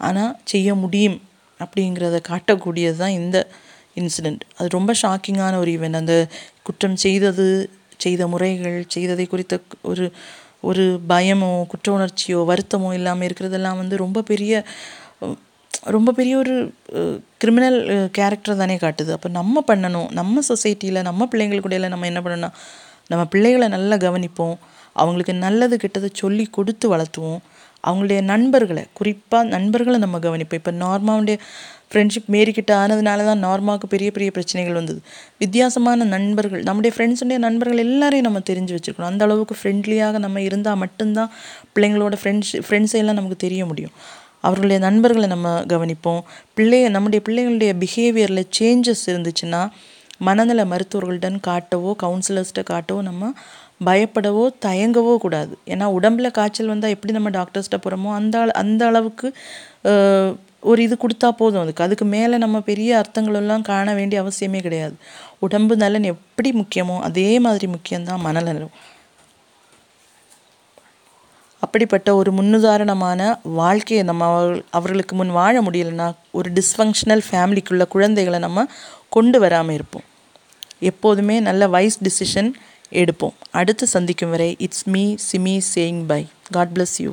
ஆனால் செய்ய முடியும் அப்படிங்கிறத காட்டக்கூடியது தான் இந்த இன்சிடெண்ட் அது ரொம்ப ஷாக்கிங்கான ஒரு ஈவெண்ட் அந்த குற்றம் செய்தது செய்த முறைகள் செய்ததை குறித்த ஒரு ஒரு பயமோ குற்ற உணர்ச்சியோ வருத்தமோ இல்லாமல் இருக்கிறதெல்லாம் வந்து ரொம்ப பெரிய ரொம்ப பெரிய ஒரு கிரிமினல் கேரக்டர் தானே காட்டுது. அப்போ நம்ம பண்ணணும். நம்ம சொசைட்டியில் நம்ம பிள்ளைங்களுக்குடையில நம்ம என்ன பண்ணணும்னா நம்ம பிள்ளைகளை நல்லா கவனிப்போம். அவங்களுக்கு நல்லது கெட்டதை சொல்லி கொடுத்து வளர்த்துவோம். அவங்களுடைய நண்பர்களை குறிப்பாக நண்பர்களை நம்ம கவனிப்போம். இப்போ நார்மாவுடைய ஃப்ரெண்ட்ஷிப் மேரிக்கிட்ட ஆனதுனால தான் நார்மாவுக்கு பெரிய பெரிய பிரச்சனைகள் வந்தது. வித்தியாசமான நண்பர்கள் நம்முடைய ஃப்ரெண்ட்ஸுடைய நண்பர்கள் எல்லாரையும் நம்ம தெரிஞ்சு வச்சுருக்கணும். அந்த அளவுக்கு ஃப்ரெண்ட்லியாக நம்ம இருந்தால் மட்டும்தான் பிள்ளைங்களோட ஃப்ரெண்ட்ஸ் ஃப்ரெண்ட்ஸை எல்லாம் நமக்கு தெரிய முடியும். அவர்களுடைய நண்பர்களை நம்ம கவனிப்போம். பிள்ளைய நம்முடைய பிள்ளைகளுடைய பிஹேவியரில் சேஞ்சஸ் இருந்துச்சுன்னா மனநல மருத்துவர்கள்டன் காட்டவோ கவுன்சிலர்ஸ்கிட்ட காட்டவோ நம்ம பயப்படவோ தயங்கவோ கூடாது. ஏன்னா உடம்பில் காய்ச்சல் வந்தால் எப்படி நம்ம டாக்டர்ஸ்கிட்ட போகிறோமோ அந்த அந்த அளவுக்கு ஒரு இது கொடுத்தா போதும் அதுக்கு. அதுக்கு மேலே நம்ம பெரிய அர்த்தங்களெல்லாம் காண வேண்டிய அவசியமே கிடையாது. உடம்பு நலன் எப்படி முக்கியமோ அதே மாதிரி முக்கியம்தான் மனநலம். அப்படிப்பட்ட ஒரு முன்னுதாரணமான வாழ்க்கையை நம்ம அவர்களுக்கு முன் வாழ முடியலைன்னா ஒரு டிஸ்ஃபங்க்ஷனல் ஃபேமிலிக்குள்ள குழந்தைகளை நம்ம கொண்டு வராமல் இருப்போம். எப்போதுமே நல்ல வைஸ் டிசிஷன் எடுப்போம். அடுத்து சந்திக்கும் வரை it's me Simi saying bye God bless you